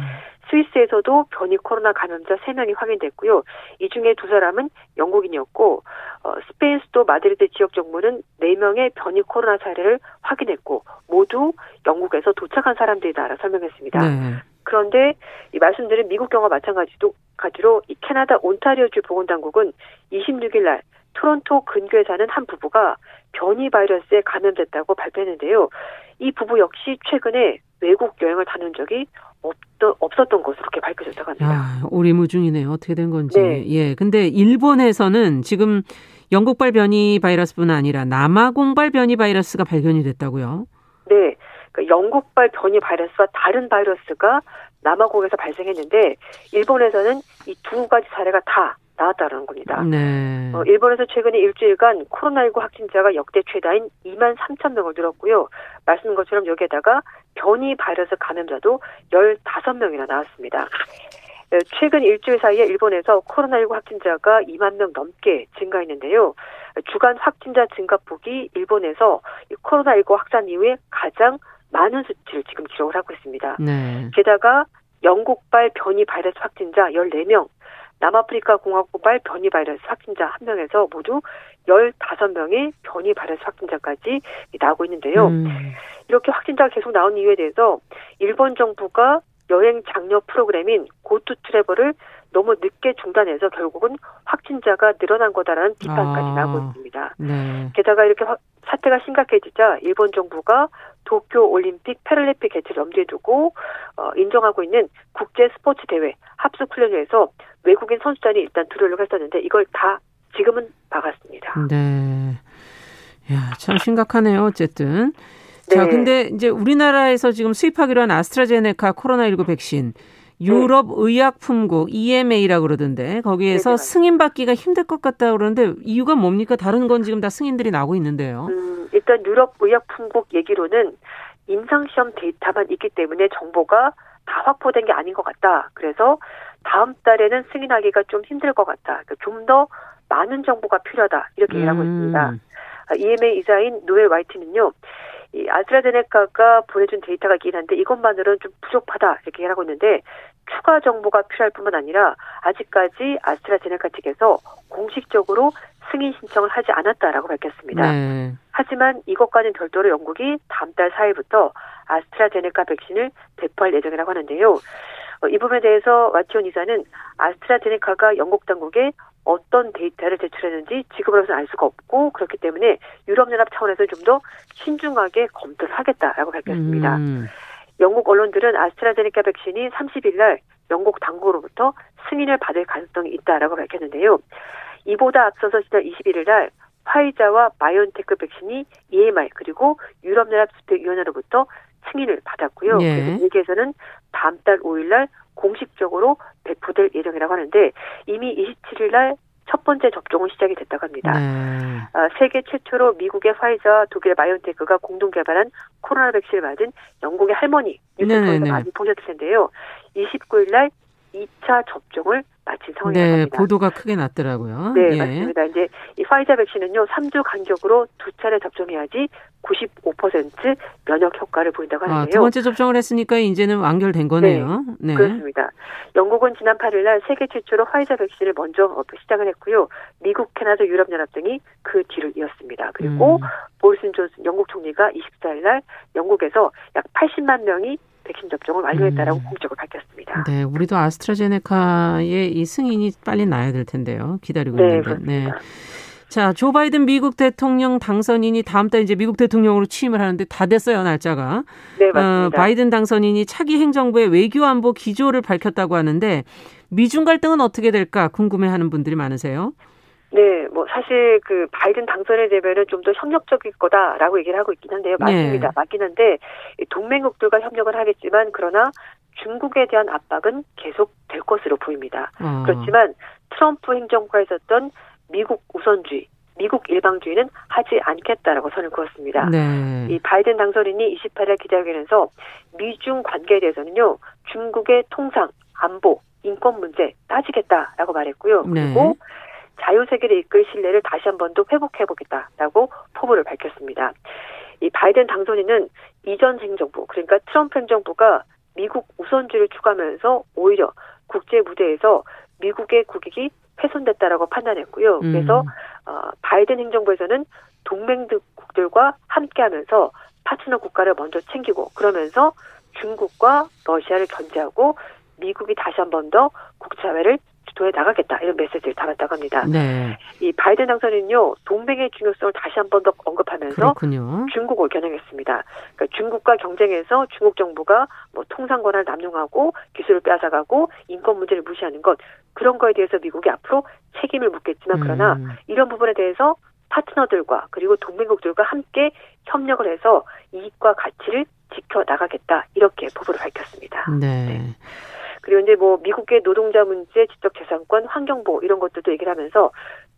스위스에서도 변이 코로나 감염자 3명이 확인됐고요. 이 중에 두 사람은 영국인이었고 어, 스페인 수도 마드리드 지역 정부는 4명의 변이 코로나 사례를 확인했고 모두 영국에서 도착한 사람들이다라 설명했습니다. 네. 그런데 이 말씀드린 미국 경우와 마찬가지로 가지로 이 캐나다 온타리오주 보건당국은 26일 날 토론토 근교에 사는 한 부부가 변이 바이러스에 감염됐다고 발표했는데요. 이 부부 역시 최근에 외국 여행을 다녀온 적이 없더, 없었던 것으로 이렇게 밝혀졌다고 합니다. 아, 오리무중이네요. 어떻게 된 건지. 네. 예. 근데 일본에서는 지금 영국발 변이 바이러스뿐 아니라 남아공발 변이 바이러스가 발견이 됐다고요? 네. 그 영국발 변이 바이러스와 다른 바이러스가 남아공에서 발생했는데 일본에서는 이 두 가지 사례가 다 나왔다는 겁니다. 네. 어, 일본에서 최근에 일주일간 코로나19 확진자가 역대 최다인 2만 3천 명을 늘었고요. 말씀인 것처럼 여기에다가 변이 바이러스 감염자도 15명이나 나왔습니다. 어, 최근 일주일 사이에 일본에서 코로나19 확진자가 2만 명 넘게 증가했는데요. 주간 확진자 증가폭이 일본에서 코로나19 확산 이후에 가장 많은 수치를 지금 기록을 하고 있습니다. 네. 게다가 영국발 변이 바이러스 확진자 14명, 남아프리카 공화국발 변이 바이러스 확진자 1명에서 모두 15명의 변이 바이러스 확진자까지 나오고 있는데요. 음. 이렇게 확진자가 계속 나온 이유에 대해서 일본 정부가 여행 장려 프로그램인 고투 트래블을 너무 늦게 중단해서 결국은 확진자가 늘어난 거다라는 비판까지 아, 나오고 있습니다. 네. 게다가 이렇게 사태가 심각해지자 일본 정부가 도쿄 올림픽 패럴림픽 개최를 염두에 두고 어, 인정하고 있는 국제 스포츠 대회 합숙 훈련에서 외국인 선수단이 일단 들어오려고 했었는데 이걸 다 지금은 막았습니다. 네. 야, 참 심각하네요. 어쨌든. 네. 자, 근데 이제 우리나라에서 지금 수입하기로 한 아스트라제네카 코로나19 백신 유럽 네. 의약품국 EMA라고 그러던데 거기에서 네, 네 승인 받기가 힘들 것 같다 그러는데 이유가 뭡니까? 다른 건 지금 다 승인들이 나오고 있는데요. 음, 일단 유럽 의약품국 얘기로는 임상 시험 데이터만 있기 때문에 정보가 다 확보된 게 아닌 것 같다. 그래서 다음 달에는 승인하기가 좀 힘들 것 같다. 그러니까 좀 더 많은 정보가 필요하다. 이렇게 얘기하고 음. 있습니다. EMA 이사인 노엘 와이트는요. 이 아스트라제네카가 보내준 데이터가 있긴 한데 이것만으로는 좀 부족하다 이렇게 얘기하고 있는데 추가 정보가 필요할 뿐만 아니라 아직까지 아스트라제네카 측에서 공식적으로 승인 신청을 하지 않았다라고 밝혔습니다. 네. 하지만 이것과는 별도로 영국이 다음 달 4일부터 아스트라제네카 백신을 배포할 예정이라고 하는데요. 어, 이 부분에 대해서 와티온 이사는 아스트라제네카가 영국 당국에 어떤 데이터를 제출했는지 지금으로서는 알 수가 없고 그렇기 때문에 유럽연합 차원에서 좀 더 신중하게 검토를 하겠다라고 밝혔습니다. 음. 영국 언론들은 아스트라제네카 백신이 30일 날 영국 당국으로부터 승인을 받을 가능성이 있다라고 밝혔는데요. 이보다 앞서서 지난 21일 날 화이자와 바이온테크 백신이 EMA 그리고 유럽 연합집행위원회로부터 승인을 받았고요. 예. 그래서 미국에서는 다음 달 5일 날 공식적으로 배포될 예정이라고 하는데 이미 27일 날 첫 번째 접종은 시작이 됐다고 합니다. 네. 어, 세계 최초로 미국의 화이자와 독일의 바이온테크가 공동 개발한 코로나 백신을 맞은 영국의 할머니 뉴스 통해서 많이 보셨을 텐데요. 29일 날 2차 접종을 마친 상황이라고 네, 합니다. 보도가 크게 났더라고요. 네, 예. 맞습니다. 이제 이 파이자 백신은요, 3주 간격으로 두 차례 접종해야지 95% 면역 효과를 보인다고 하는데요. 아, 두 번째 접종을 했으니까 이제는 완결된 거네요. 네, 네. 그렇습니다. 영국은 지난 8일 날 세계 최초로 화이자 백신을 먼저 시작을 했고요. 미국, 캐나다, 유럽연합 등이 그 뒤를 이었습니다. 그리고 음. 보리슨 존슨 영국 총리가 24일 날 영국에서 약 80만 명이 백신 접종을 완료했다라고 음. 공적으로 밝혔습니다. 네, 우리도 아스트라제네카의 이 승인이 빨리 나야 될 텐데요. 기다리고 네, 있는데. 그렇습니다. 네. 자, 조 바이든 미국 대통령 당선인이 다음 달 이제 미국 대통령으로 취임을 하는데 다 됐어요, 날짜가. 네, 맞습니다. 어, 바이든 당선인이 차기 행정부의 외교 안보 기조를 밝혔다고 하는데 미중 갈등은 어떻게 될까 궁금해하는 분들이 많으세요. 네, 뭐 사실 그 바이든 당선이 되면은 좀 더 협력적일 거다라고 얘기를 하고 있긴 한데요. 맞습니다. 네. 맞긴 한데 동맹국들과 협력을 하겠지만 그러나 중국에 대한 압박은 계속 될 것으로 보입니다. 어. 그렇지만 트럼프 행정부가 있었던 미국 우선주의, 미국 일방주의는 하지 않겠다라고 선을 그었습니다. 네. 이 바이든 당선인이 28일 기자회견에서 미중 관계에 대해서는요 중국의 통상, 안보, 인권 문제 따지겠다라고 말했고요. 네. 그리고 자유세계를 이끌 신뢰를 다시 한 번 더 회복해보겠다라고 포부를 밝혔습니다. 이 바이든 당선인은 이전 행정부, 그러니까 트럼프 행정부가 미국 우선주의를 추구하면서 오히려 국제 무대에서 미국의 국익이 훼손됐다라고 판단했고요. 음. 그래서 어, 바이든 행정부에서는 동맹국들과 함께하면서 파트너 국가를 먼저 챙기고 그러면서 중국과 러시아를 견제하고 미국이 다시 한 번 더 국제사회를 주도해 나가겠다 이런 메시지를 담았다고 합니다. 네. 이 바이든 당선인요 동맹의 중요성을 다시 한 번 더 언급하면서 그렇군요. 중국을 겨냥했습니다. 그러니까 중국과 경쟁해서 중국 정부가 뭐 통상 권한을 남용하고 기술을 빼앗아가고 인권 문제를 무시하는 것 그런 거에 대해서 미국이 앞으로 책임을 묻겠지만 그러나 음. 이런 부분에 대해서 파트너들과 그리고 동맹국들과 함께 협력을 해서 이익과 가치를 지켜 나가겠다 이렇게 포부를 밝혔습니다. 네. 네. 그리고 이제 뭐 미국의 노동자 문제, 지적 재산권, 환경 보호 이런 것들도 얘기를 하면서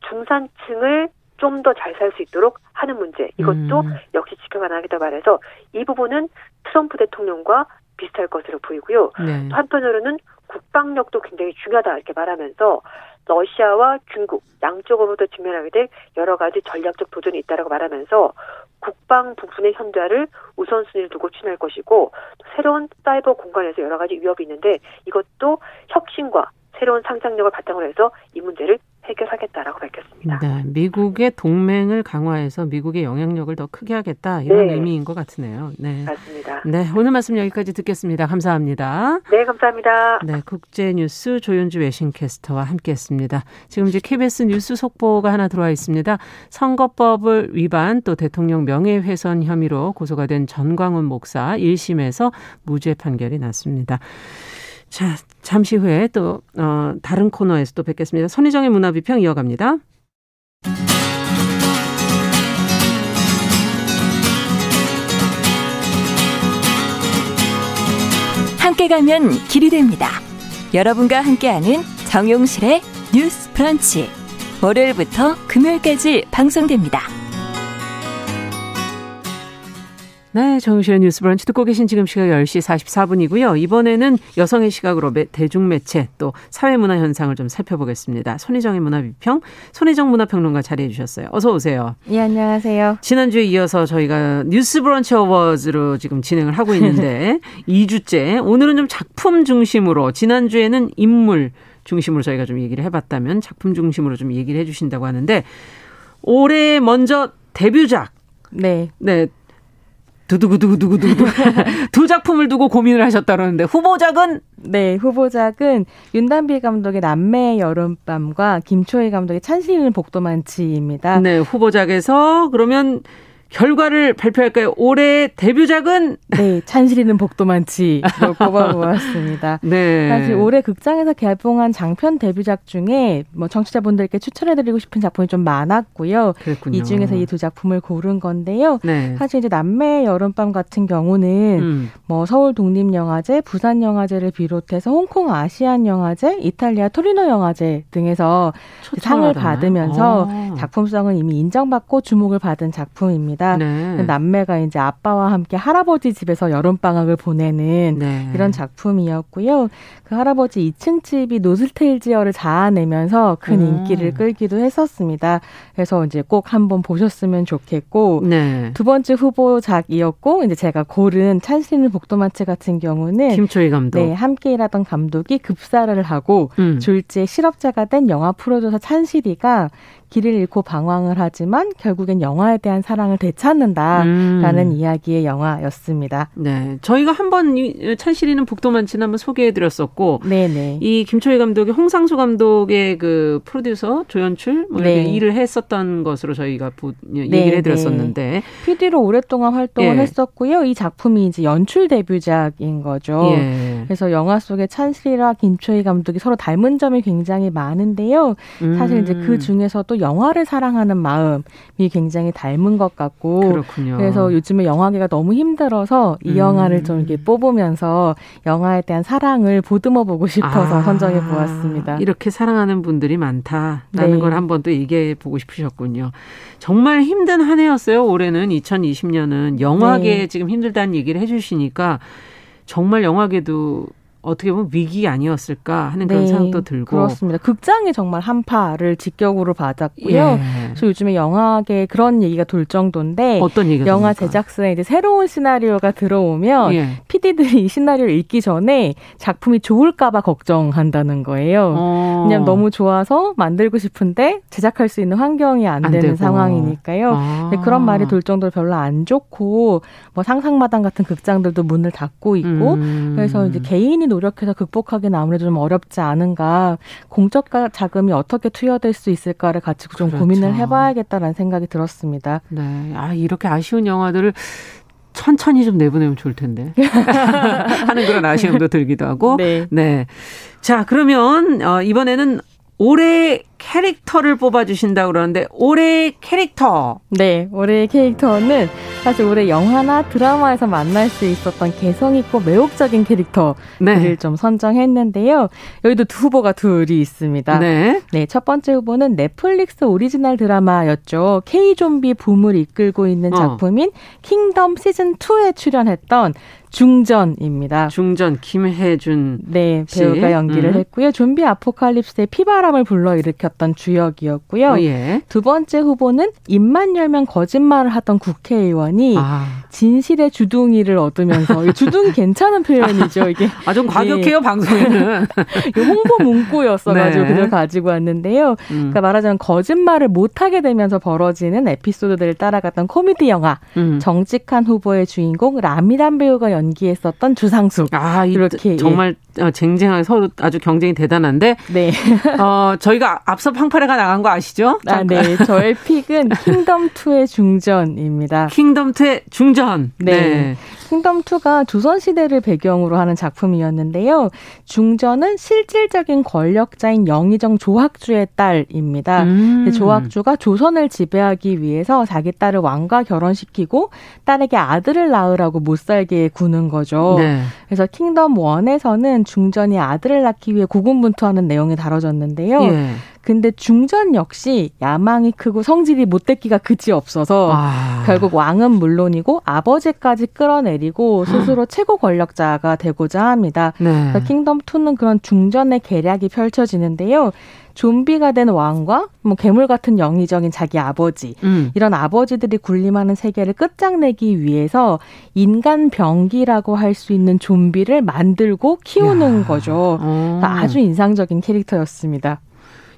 중산층을 좀 더 잘 살 수 있도록 하는 문제 이것도 음. 역시 지켜가나겠다 말해서 이 부분은 트럼프 대통령과 비슷할 것으로 보이고요. 네. 한편으로는 국방력도 굉장히 중요하다 이렇게 말하면서 러시아와 중국 양쪽으로부터 직면하게 될 여러 가지 전략적 도전이 있다라고 말하면서 국방 부분의 현대화를 우선순위를 두고 추진할 것이고 새로운 사이버 공간에서 여러 가지 위협이 있는데 이것도 혁신과 새로운 상상력을 바탕으로 해서 이 문제를 해결하겠다라고 밝혔습니다. 네, 미국의 동맹을 강화해서 미국의 영향력을 더 크게 하겠다 이런 네. 의미인 것 같으네요. 네, 맞습니다. 네, 오늘 말씀 여기까지 듣겠습니다. 감사합니다. 네, 감사합니다. 네, 국제뉴스 조윤주 외신캐스터와 함께했습니다. 지금 이제 KBS 뉴스 속보가 하나 들어와 있습니다. 선거법을 위반 또 대통령 명예훼손 혐의로 고소가 된 전광훈 목사 1심에서 무죄 판결이 났습니다. 자, 잠시 후에 또 어, 다른 코너에서 또 뵙겠습니다. 선희정의 문화비평 이어갑니다. 함께 가면 길이 됩니다. 여러분과 함께하는 정용실의 뉴스 프런치. 월요일부터 금요일까지 방송됩니다. 네, 정유실의 뉴스 브런치 듣고 계신 지금 시각 10시 44분이고요. 이번에는 여성의 시각으로 대중매체 또 사회문화 현상을 좀 살펴보겠습니다. 손희정의 문화비평, 손희정 문화평론가 자리해 주셨어요. 어서 오세요. 예, 안녕하세요. 지난주에 이어서 저희가 뉴스 브런치 어워즈로 지금 진행을 하고 있는데 [laughs] 2주째 오늘은 좀 작품 중심으로 지난주에는 인물 중심으로 저희가 좀 얘기를 해봤다면 작품 중심으로 좀 얘기를 해주신다고 하는데 올해 먼저 데뷔작 네. 네. 두두구두구두구두구 [laughs] 두 작품을 두고 고민을 하셨다는데 후보작은 네 후보작은 윤단비 감독의 남매의 여름밤과 김초희 감독의 찬신이는 복도만치입니다. 네 후보작에서 그러면 결과를 발표할까요? 올해 데뷔작은 네 찬실이는 복도 많지로 꼽아보았습니다. [laughs] 네. 사실 올해 극장에서 개봉한 장편 데뷔작 중에 뭐 청취자분들께 추천해드리고 싶은 작품이 좀 많았고요. 그랬군요. 이 중에서 이 두 작품을 고른 건데요. 네. 사실 이제 남매의 여름밤 같은 경우는 음. 뭐 서울 독립영화제, 부산 영화제를 비롯해서 홍콩 아시안 영화제, 이탈리아 토리노 영화제 등에서 상을 받으면서 아. 작품성은 이미 인정받고 주목을 받은 작품입니다. 있습니다. 네. 남매가 이제 아빠와 함께 할아버지 집에서 여름 방학을 보내는 네. 이런 작품이었고요. 그 할아버지 2층 집이 노슬테일지어를 자아내면서 큰 음. 인기를 끌기도 했었습니다. 그래서 이제 꼭 한번 보셨으면 좋겠고 네. 두 번째 후보작이었고 이제 제가 고른 찬스는 복도마치 같은 경우는 김초희 감독 네, 함께 일하던 감독이 급사를 하고 음. 졸지에 실업자가 된 영화 프로듀서 찬실이가 길을 잃고 방황을 하지만 결국엔 영화에 대한 사랑을 되찾는다라는 음. 이야기의 영화였습니다. 네, 저희가 한번 찬실이는 복도만치 한번 소개해드렸었고, 네네. 이 김초희 감독이 홍상수 감독의 그 프로듀서 조연출 뭐 네. 일을 했었던 것으로 저희가 보, 얘기를 네네. 해드렸었는데, PD로 오랫동안 활동을 예. 했었고요. 이 작품이 이제 연출 데뷔작인 거죠. 예. 그래서 영화 속의 찬실이와 김초희 감독이 서로 닮은 점이 굉장히 많은데요. 사실 이제 그 음. 중에서도 영화를 사랑하는 마음이 굉장히 닮은 것 같고 그렇군요. 그래서 요즘에 영화계가 너무 힘들어서 이 음. 영화를 좀 이렇게 뽑으면서 영화에 대한 사랑을 보듬어 보고 싶어서 아, 선정해 보았습니다. 이렇게 사랑하는 분들이 많다라는 네. 걸 한번 또 얘기해 보고 싶으셨군요. 정말 힘든 한 해였어요. 올해는 2020년은 영화계 네. 지금 힘들다는 얘기를 해 주시니까 정말 영화계도 어떻게 보면 위기 아니었을까 하는 그런 네, 생각도 들고 그렇습니다. 극장이 정말 한파를 직격으로 받았고요. 예. 그래서 요즘에 영화계 그런 얘기가 돌 정도인데 어떤 얘기가 영화 제작사에 이제 새로운 시나리오가 들어오면 예. PD들이 이 시나리오를 읽기 전에 작품이 좋을까봐 걱정한다는 거예요. 어. 그냥 너무 좋아서 만들고 싶은데 제작할 수 있는 환경이 안, 안 되는 되고. 상황이니까요. 아. 그런 말이 돌 정도로 별로 안 좋고 뭐 상상마당 같은 극장들도 문을 닫고 있고 음. 그래서 이제 개인이 노력해서 극복하기는 아무래도 좀 어렵지 않은가. 공적 자금이 어떻게 투여될 수 있을까를 같이 좀 그렇죠. 고민을 해봐야겠다라는 생각이 들었습니다. 네. 아, 이렇게 아쉬운 영화들을 천천히 좀 내보내면 좋을 텐데. [laughs] 하는 그런 아쉬움도 들기도 하고. 네. 네. 자, 그러면, 어, 이번에는 올해 캐릭터를 뽑아주신다 그러는데 올해 캐릭터. 네, 올해 캐릭터는 사실 올해 영화나 드라마에서 만날 수 있었던 개성 있고 매혹적인 캐릭터를 네. 좀 선정했는데요. 여기도 두 후보가 둘이 있습니다. 네. 네, 첫 번째 후보는 넷플릭스 오리지널 드라마였죠. K 좀비 붐을 이끌고 있는 어. 작품인 어. 킹덤 시즌 2에 출연했던 중전입니다. 중전 김혜준 네 배우가 연기를 음. 했고요. 좀비 아포칼립스의 피바람을 불러일으켰던 주역이었고요. 어, 예. 두 번째 후보는 입만 열면 거짓말을 하던 국회의원이 아. 진실의 주둥이를 얻으면서 주둥이 [laughs] 괜찮은 표현이죠. 이게 아좀 과격해요 네. 방송에는 [laughs] 홍보 문구였어가지고 네. 그걸 가지고 왔는데요. 음. 그러니까 말하자면 거짓말을 못하게 되면서 벌어지는 에피소드들을 따라갔던 코미디 영화 음. 정직한 후보의 주인공 라미란 배우가 연 연기했었던 주상숙. 아, 이렇게 예. 정말 예. 쟁쟁하게 서로 아주 경쟁이 대단한데. 네. [laughs] 어, 저희가 앞서 팡파레가 나간 거 아시죠? 아, 네. [laughs] 저의 pick은 킹덤 2의 중전입니다. 킹덤 2의 중전. 네. 네. 킹덤 2가 조선 시대를 배경으로 하는 작품이었는데요. 중전은 실질적인 권력자인 영의정 조학주의 딸입니다. 음. 조학주가 조선을 지배하기 위해서 자기 딸을 왕과 결혼시키고 딸에게 아들을 낳으라고 못 살게 구는 거죠. 네. 그래서 킹덤 1에서는 중전이 아들을 낳기 위해 고군분투하는 내용이 다뤄졌는데요. 예. 근데 중전 역시 야망이 크고 성질이 못됐기가 그지 없어서 아. 결국 왕은 물론이고 아버지까지 끌어내리고 스스로 [laughs] 최고 권력자가 되고자 합니다. 네. 킹덤 2는 그런 중전의 계략이 펼쳐지는데요. 좀비가 된 왕과 뭐 괴물 같은 영의적인 자기 아버지 음. 이런 아버지들이 군림하는 세계를 끝장내기 위해서 인간 병기라고 할 수 있는 좀비를 만들고 키우는 야. 거죠. 어. 아주 인상적인 캐릭터였습니다.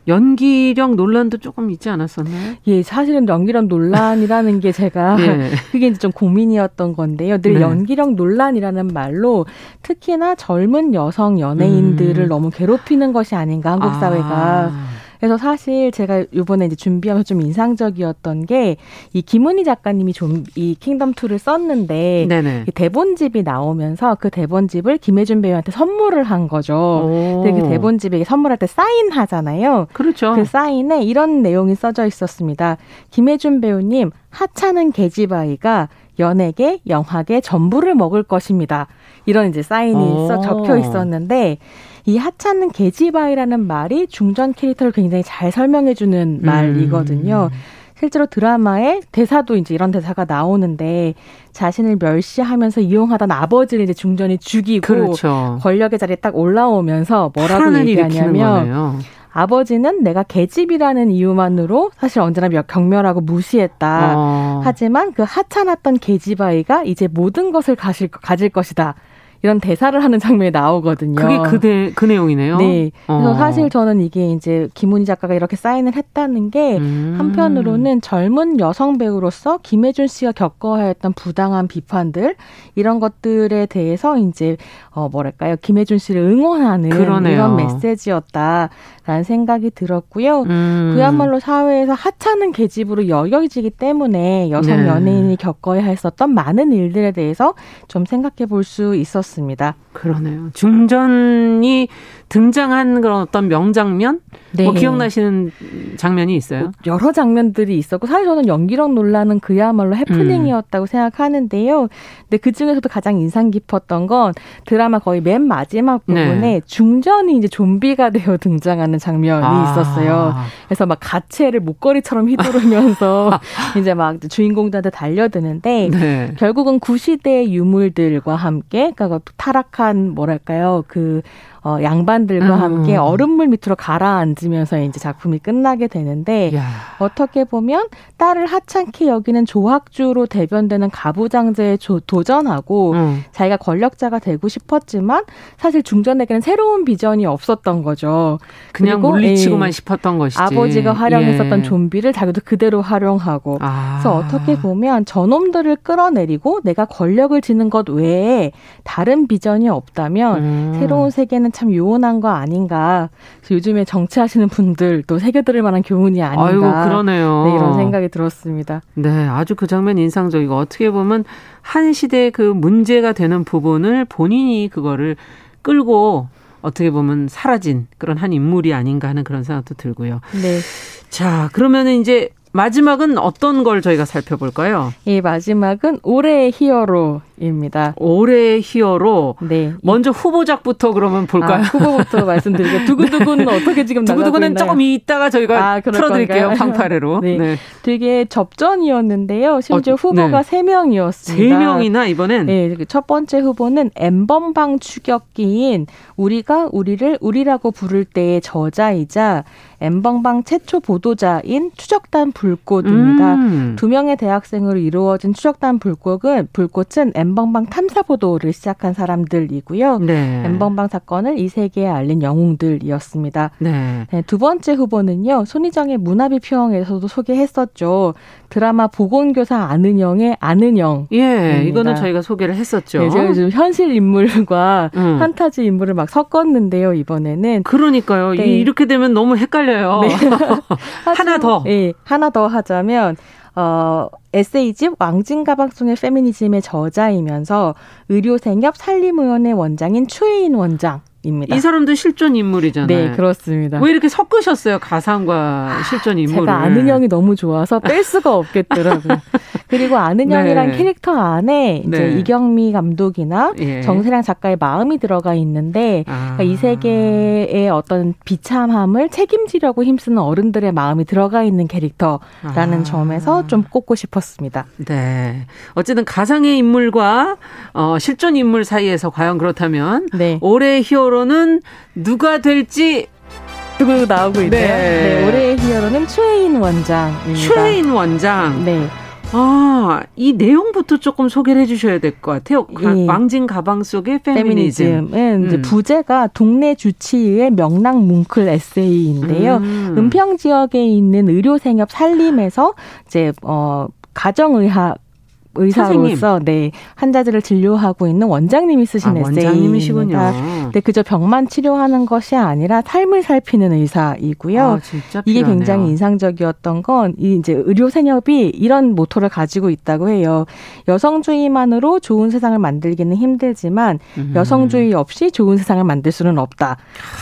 연기력 논란도 조금 있지 않았었나요? 예, 사실은 연기력 논란이라는 게 제가 예. [laughs] 그게 이제 좀 고민이었던 건데요. 늘 네. 연기력 논란이라는 말로 특히나 젊은 여성 연예인들을 음. 너무 괴롭히는 것이 아닌가 한국 사회가. 아. 그래서 사실 제가 이번에 이제 준비하면서 좀 인상적이었던 게 이 김은희 작가님이 좀 이 킹덤 2를 썼는데 네네. 대본집이 나오면서 그 대본집을 김혜준 배우한테 선물을 한 거죠. 근데 그 대본집에 선물할 때 사인하잖아요. 그렇죠. 그 사인에 이런 내용이 써져 있었습니다. 김혜준 배우님 하찮은 계집아이가 연예계, 영화계 전부를 먹을 것입니다. 이런 이제 사인이 써 적혀 있었는데 이 하찮은 계집아이라는 말이 중전 캐릭터를 굉장히 잘 설명해주는 음. 말이거든요. 실제로 드라마에 대사도 이제 이런 대사가 나오는데 자신을 멸시하면서 이용하던 아버지를 이제 중전이 죽이고 그렇죠. 권력의 자리에 딱 올라오면서 뭐라고 얘기하냐면 아버지는 내가 계집이라는 이유만으로 사실 언제나 경멸하고 무시했다. 어. 하지만 그 하찮았던 계집아이가 이제 모든 것을 가질, 가질 것이다. 이런 대사를 하는 장면이 나오거든요. 그게 그, 대, 그 내용이네요. 네. 그래서 어. 사실 저는 이게 이제 김훈희 작가가 이렇게 사인을 했다는 게 음. 한편으로는 젊은 여성 배우로서 김혜준 씨가 겪어야 했던 부당한 비판들 이런 것들에 대해서 이제 어 뭐랄까요 김혜준 씨를 응원하는 그러네요. 이런 메시지였다라는 생각이 들었고요. 음. 그야말로 사회에서 하찮은 계집으로 여겨지기 때문에 여성 네. 연예인이 겪어야 했었던 많은 일들에 대해서 좀 생각해 볼 수 있었 습니다. 같습니다. 그러네요. 중전이 등장한 그런 어떤 명장면? 뭐 네. 뭐 기억나시는 장면이 있어요? 뭐 여러 장면들이 있었고 사실 저는 연기력 논란은 그야말로 해프닝이었다고 음. 생각하는데요. 근데 그 중에서도 가장 인상 깊었던 건 드라마 거의 맨 마지막 부분에 네. 중전이 이제 좀비가 되어 등장하는 장면이 아. 있었어요. 그래서 막 가채를 목걸이처럼 휘두르면서 [laughs] 이제 막 주인공들한테 달려드는데 네. 결국은 구시대 유물들과 함께 그러니까 타락한 뭐랄까요? 그 어, 양반들과 음. 함께 얼음물 밑으로 가라앉으면서 이제 작품이 끝나게 되는데 야. 어떻게 보면 딸을 하찮게 여기는 조학주로 대변되는 가부장제에 조, 도전하고 음. 자기가 권력자가 되고 싶었지만 사실 중전에게는 새로운 비전이 없었던 거죠. 그냥 물리치고만 예, 싶었던 것이지. 아버지가 활용했었던 예. 좀비를 자기도 그대로 활용하고 아. 그래서 어떻게 보면 저놈들을 끌어내리고 내가 권력을 지는 것 외에 다른 비전이 없다면 음. 새로운 세계는 참 요원한 거 아닌가. 요즘에 정치하시는 분들도 새겨들을 만한 교훈이 아닌가. 아이고, 그러네요. 네, 이런 생각이 들었습니다. 네, 아주 그 장면 인상적이고 어떻게 보면 한 시대의 그 문제가 되는 부분을 본인이 그거를 끌고 어떻게 보면 사라진 그런 한 인물이 아닌가 하는 그런 생각도 들고요. 네. 자, 그러면은 이제 마지막은 어떤 걸 저희가 살펴볼까요? 예, 마지막은 올해의 히어로입니다. 올해의 히어로. 네. 먼저 후보작부터 그러면 볼까요? 아, 후보부터 말씀드릴게요. [laughs] 두근두근은 네. 어떻게 지금 두근두근은 조금 이따가 저희가 아, 틀어드릴게요. 방파레로. [laughs] 네. 네. 되게 접전이었는데요. 심지어 어, 후보가 네. 3명이었습니다. 3명이나 이번엔? 네. 첫 번째 후보는 엠번방 추격기인 우리가 우리를 우리라고 부를 때의 저자이자 엠번방 최초 보도자인 추적단 불 꽃입니다. 음. 두 명의 대학생으로 이루어진 추적단 불꽃은 불꽃은 엠번방 탐사 보도를 시작한 사람들이고요. 네. 엠번방 사건을 이 세계에 알린 영웅들이었습니다. 네. 네, 두 번째 후보는요. 손희정의 문화비 표현에서도 소개했었죠. 드라마 보건교사 아는영의 아는영. 예, 이거는 저희가 소개를 했었죠. 네, 제가 요즘 현실 인물과 음. 판타지 인물을 막 섞었는데요, 이번에는. 그러니까요. 네. 이렇게 되면 너무 헷갈려요. 네. [laughs] 하나 더. 네, 하나 더 하자면, 어, 에세이집 왕진가방 속의 페미니즘의 저자이면서 의료생협 산림의원의 원장인 추혜인 원장. 입니다. 이 사람도 실존 인물이잖아요. 네, 그렇습니다. 왜 이렇게 섞으셨어요? 가상과 실존 인물을. 제가 아는 형이 너무 좋아서 뺄 수가 없겠더라고요. [laughs] 그리고 아는 형이란 네. 캐릭터 안에 이제 네. 이경미 감독이나 예. 정세랑 작가의 마음이 들어가 있는데 아. 그러니까 이 세계의 어떤 비참함을 책임지려고 힘쓰는 어른들의 마음이 들어가 있는 캐릭터라는 아. 점에서 좀 꼽고 싶었습니다. 네. 어쨌든 가상의 인물과 어, 실존 인물 사이에서 과연 그렇다면 네. 올해 히어로 는 누가 될지 두고 나오고 있네요. 네. 네. 올해의 히어로는 최인 원장입니다. 최인 원장. 네. 아, 이 내용부터 조금 소개를 해주셔야 될 것 같아요. 예. 왕진 가방 속의 페미니즘. 페미니즘은 음. 이제 부제가 동네 주치의의 명랑 뭉클 에세이인데요. 음. 은평 지역에 있는 의료 생협 살림에서 이제 어 가정의학 의사로서 네 환자들을 진료하고 있는 원장님이 쓰신 아, 에세이입니다. 네, 그저 병만 치료하는 것이 아니라 삶을 살피는 의사이고요. 아, 이게 굉장히 인상적이었던 건 이제 의료 산업이 이런 모토를 가지고 있다고 해요. 여성주의만으로 좋은 세상을 만들기는 힘들지만 음. 여성주의 없이 좋은 세상을 만들 수는 없다.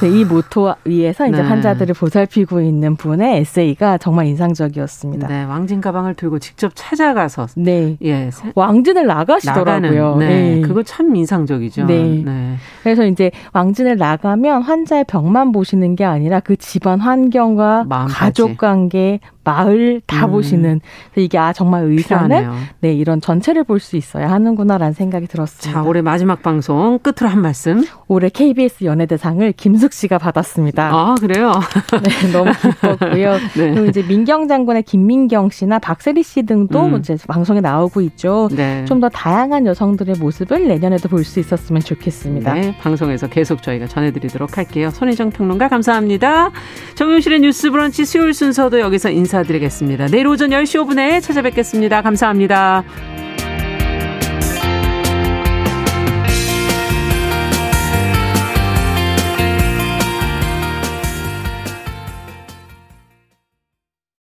이 모토 위에서 이제 네. 환자들을 보살피고 있는 분의 에세이가 정말 인상적이었습니다. 네, 왕진 가방을 들고 직접 찾아가서 네. 예, 왕진을 나가시더라고요. 네. 네. 그거 참 인상적이죠. 네. 네. 그래서 이제 왕진을 나가면 환자의 병만 보시는 게 아니라 그 집안 환경과 마음까지. 가족 관계, 마을 다 음. 보시는 이게 아 정말 의사는. 네 이런 전체를 볼 수 있어야 하는구나라는 생각이 들었습니다. 자 올해 마지막 방송 끝으로 한 말씀. 올해 KBS 연예대상을 김숙 씨가 받았습니다. 아 그래요? [laughs] 네 너무 기뻤고요. [laughs] 네. 그리고 이제 민경 장군의 김민경 씨나 박세리 씨 등도 음. 이제 방송에 나오고 있죠. 네. 좀더 다양한 여성들의 모습을 내년에도 볼 수 있었으면 좋겠습니다. 네, 방송에서 계속 저희가 전해드리도록 할게요. 손혜정 평론가 감사합니다. 정용실의 뉴스브런치 수요일 순서도 여기서 인사. 인사드리겠습니다. 내일 오전 10시 5분에 찾아뵙겠습니다. 감사합니다.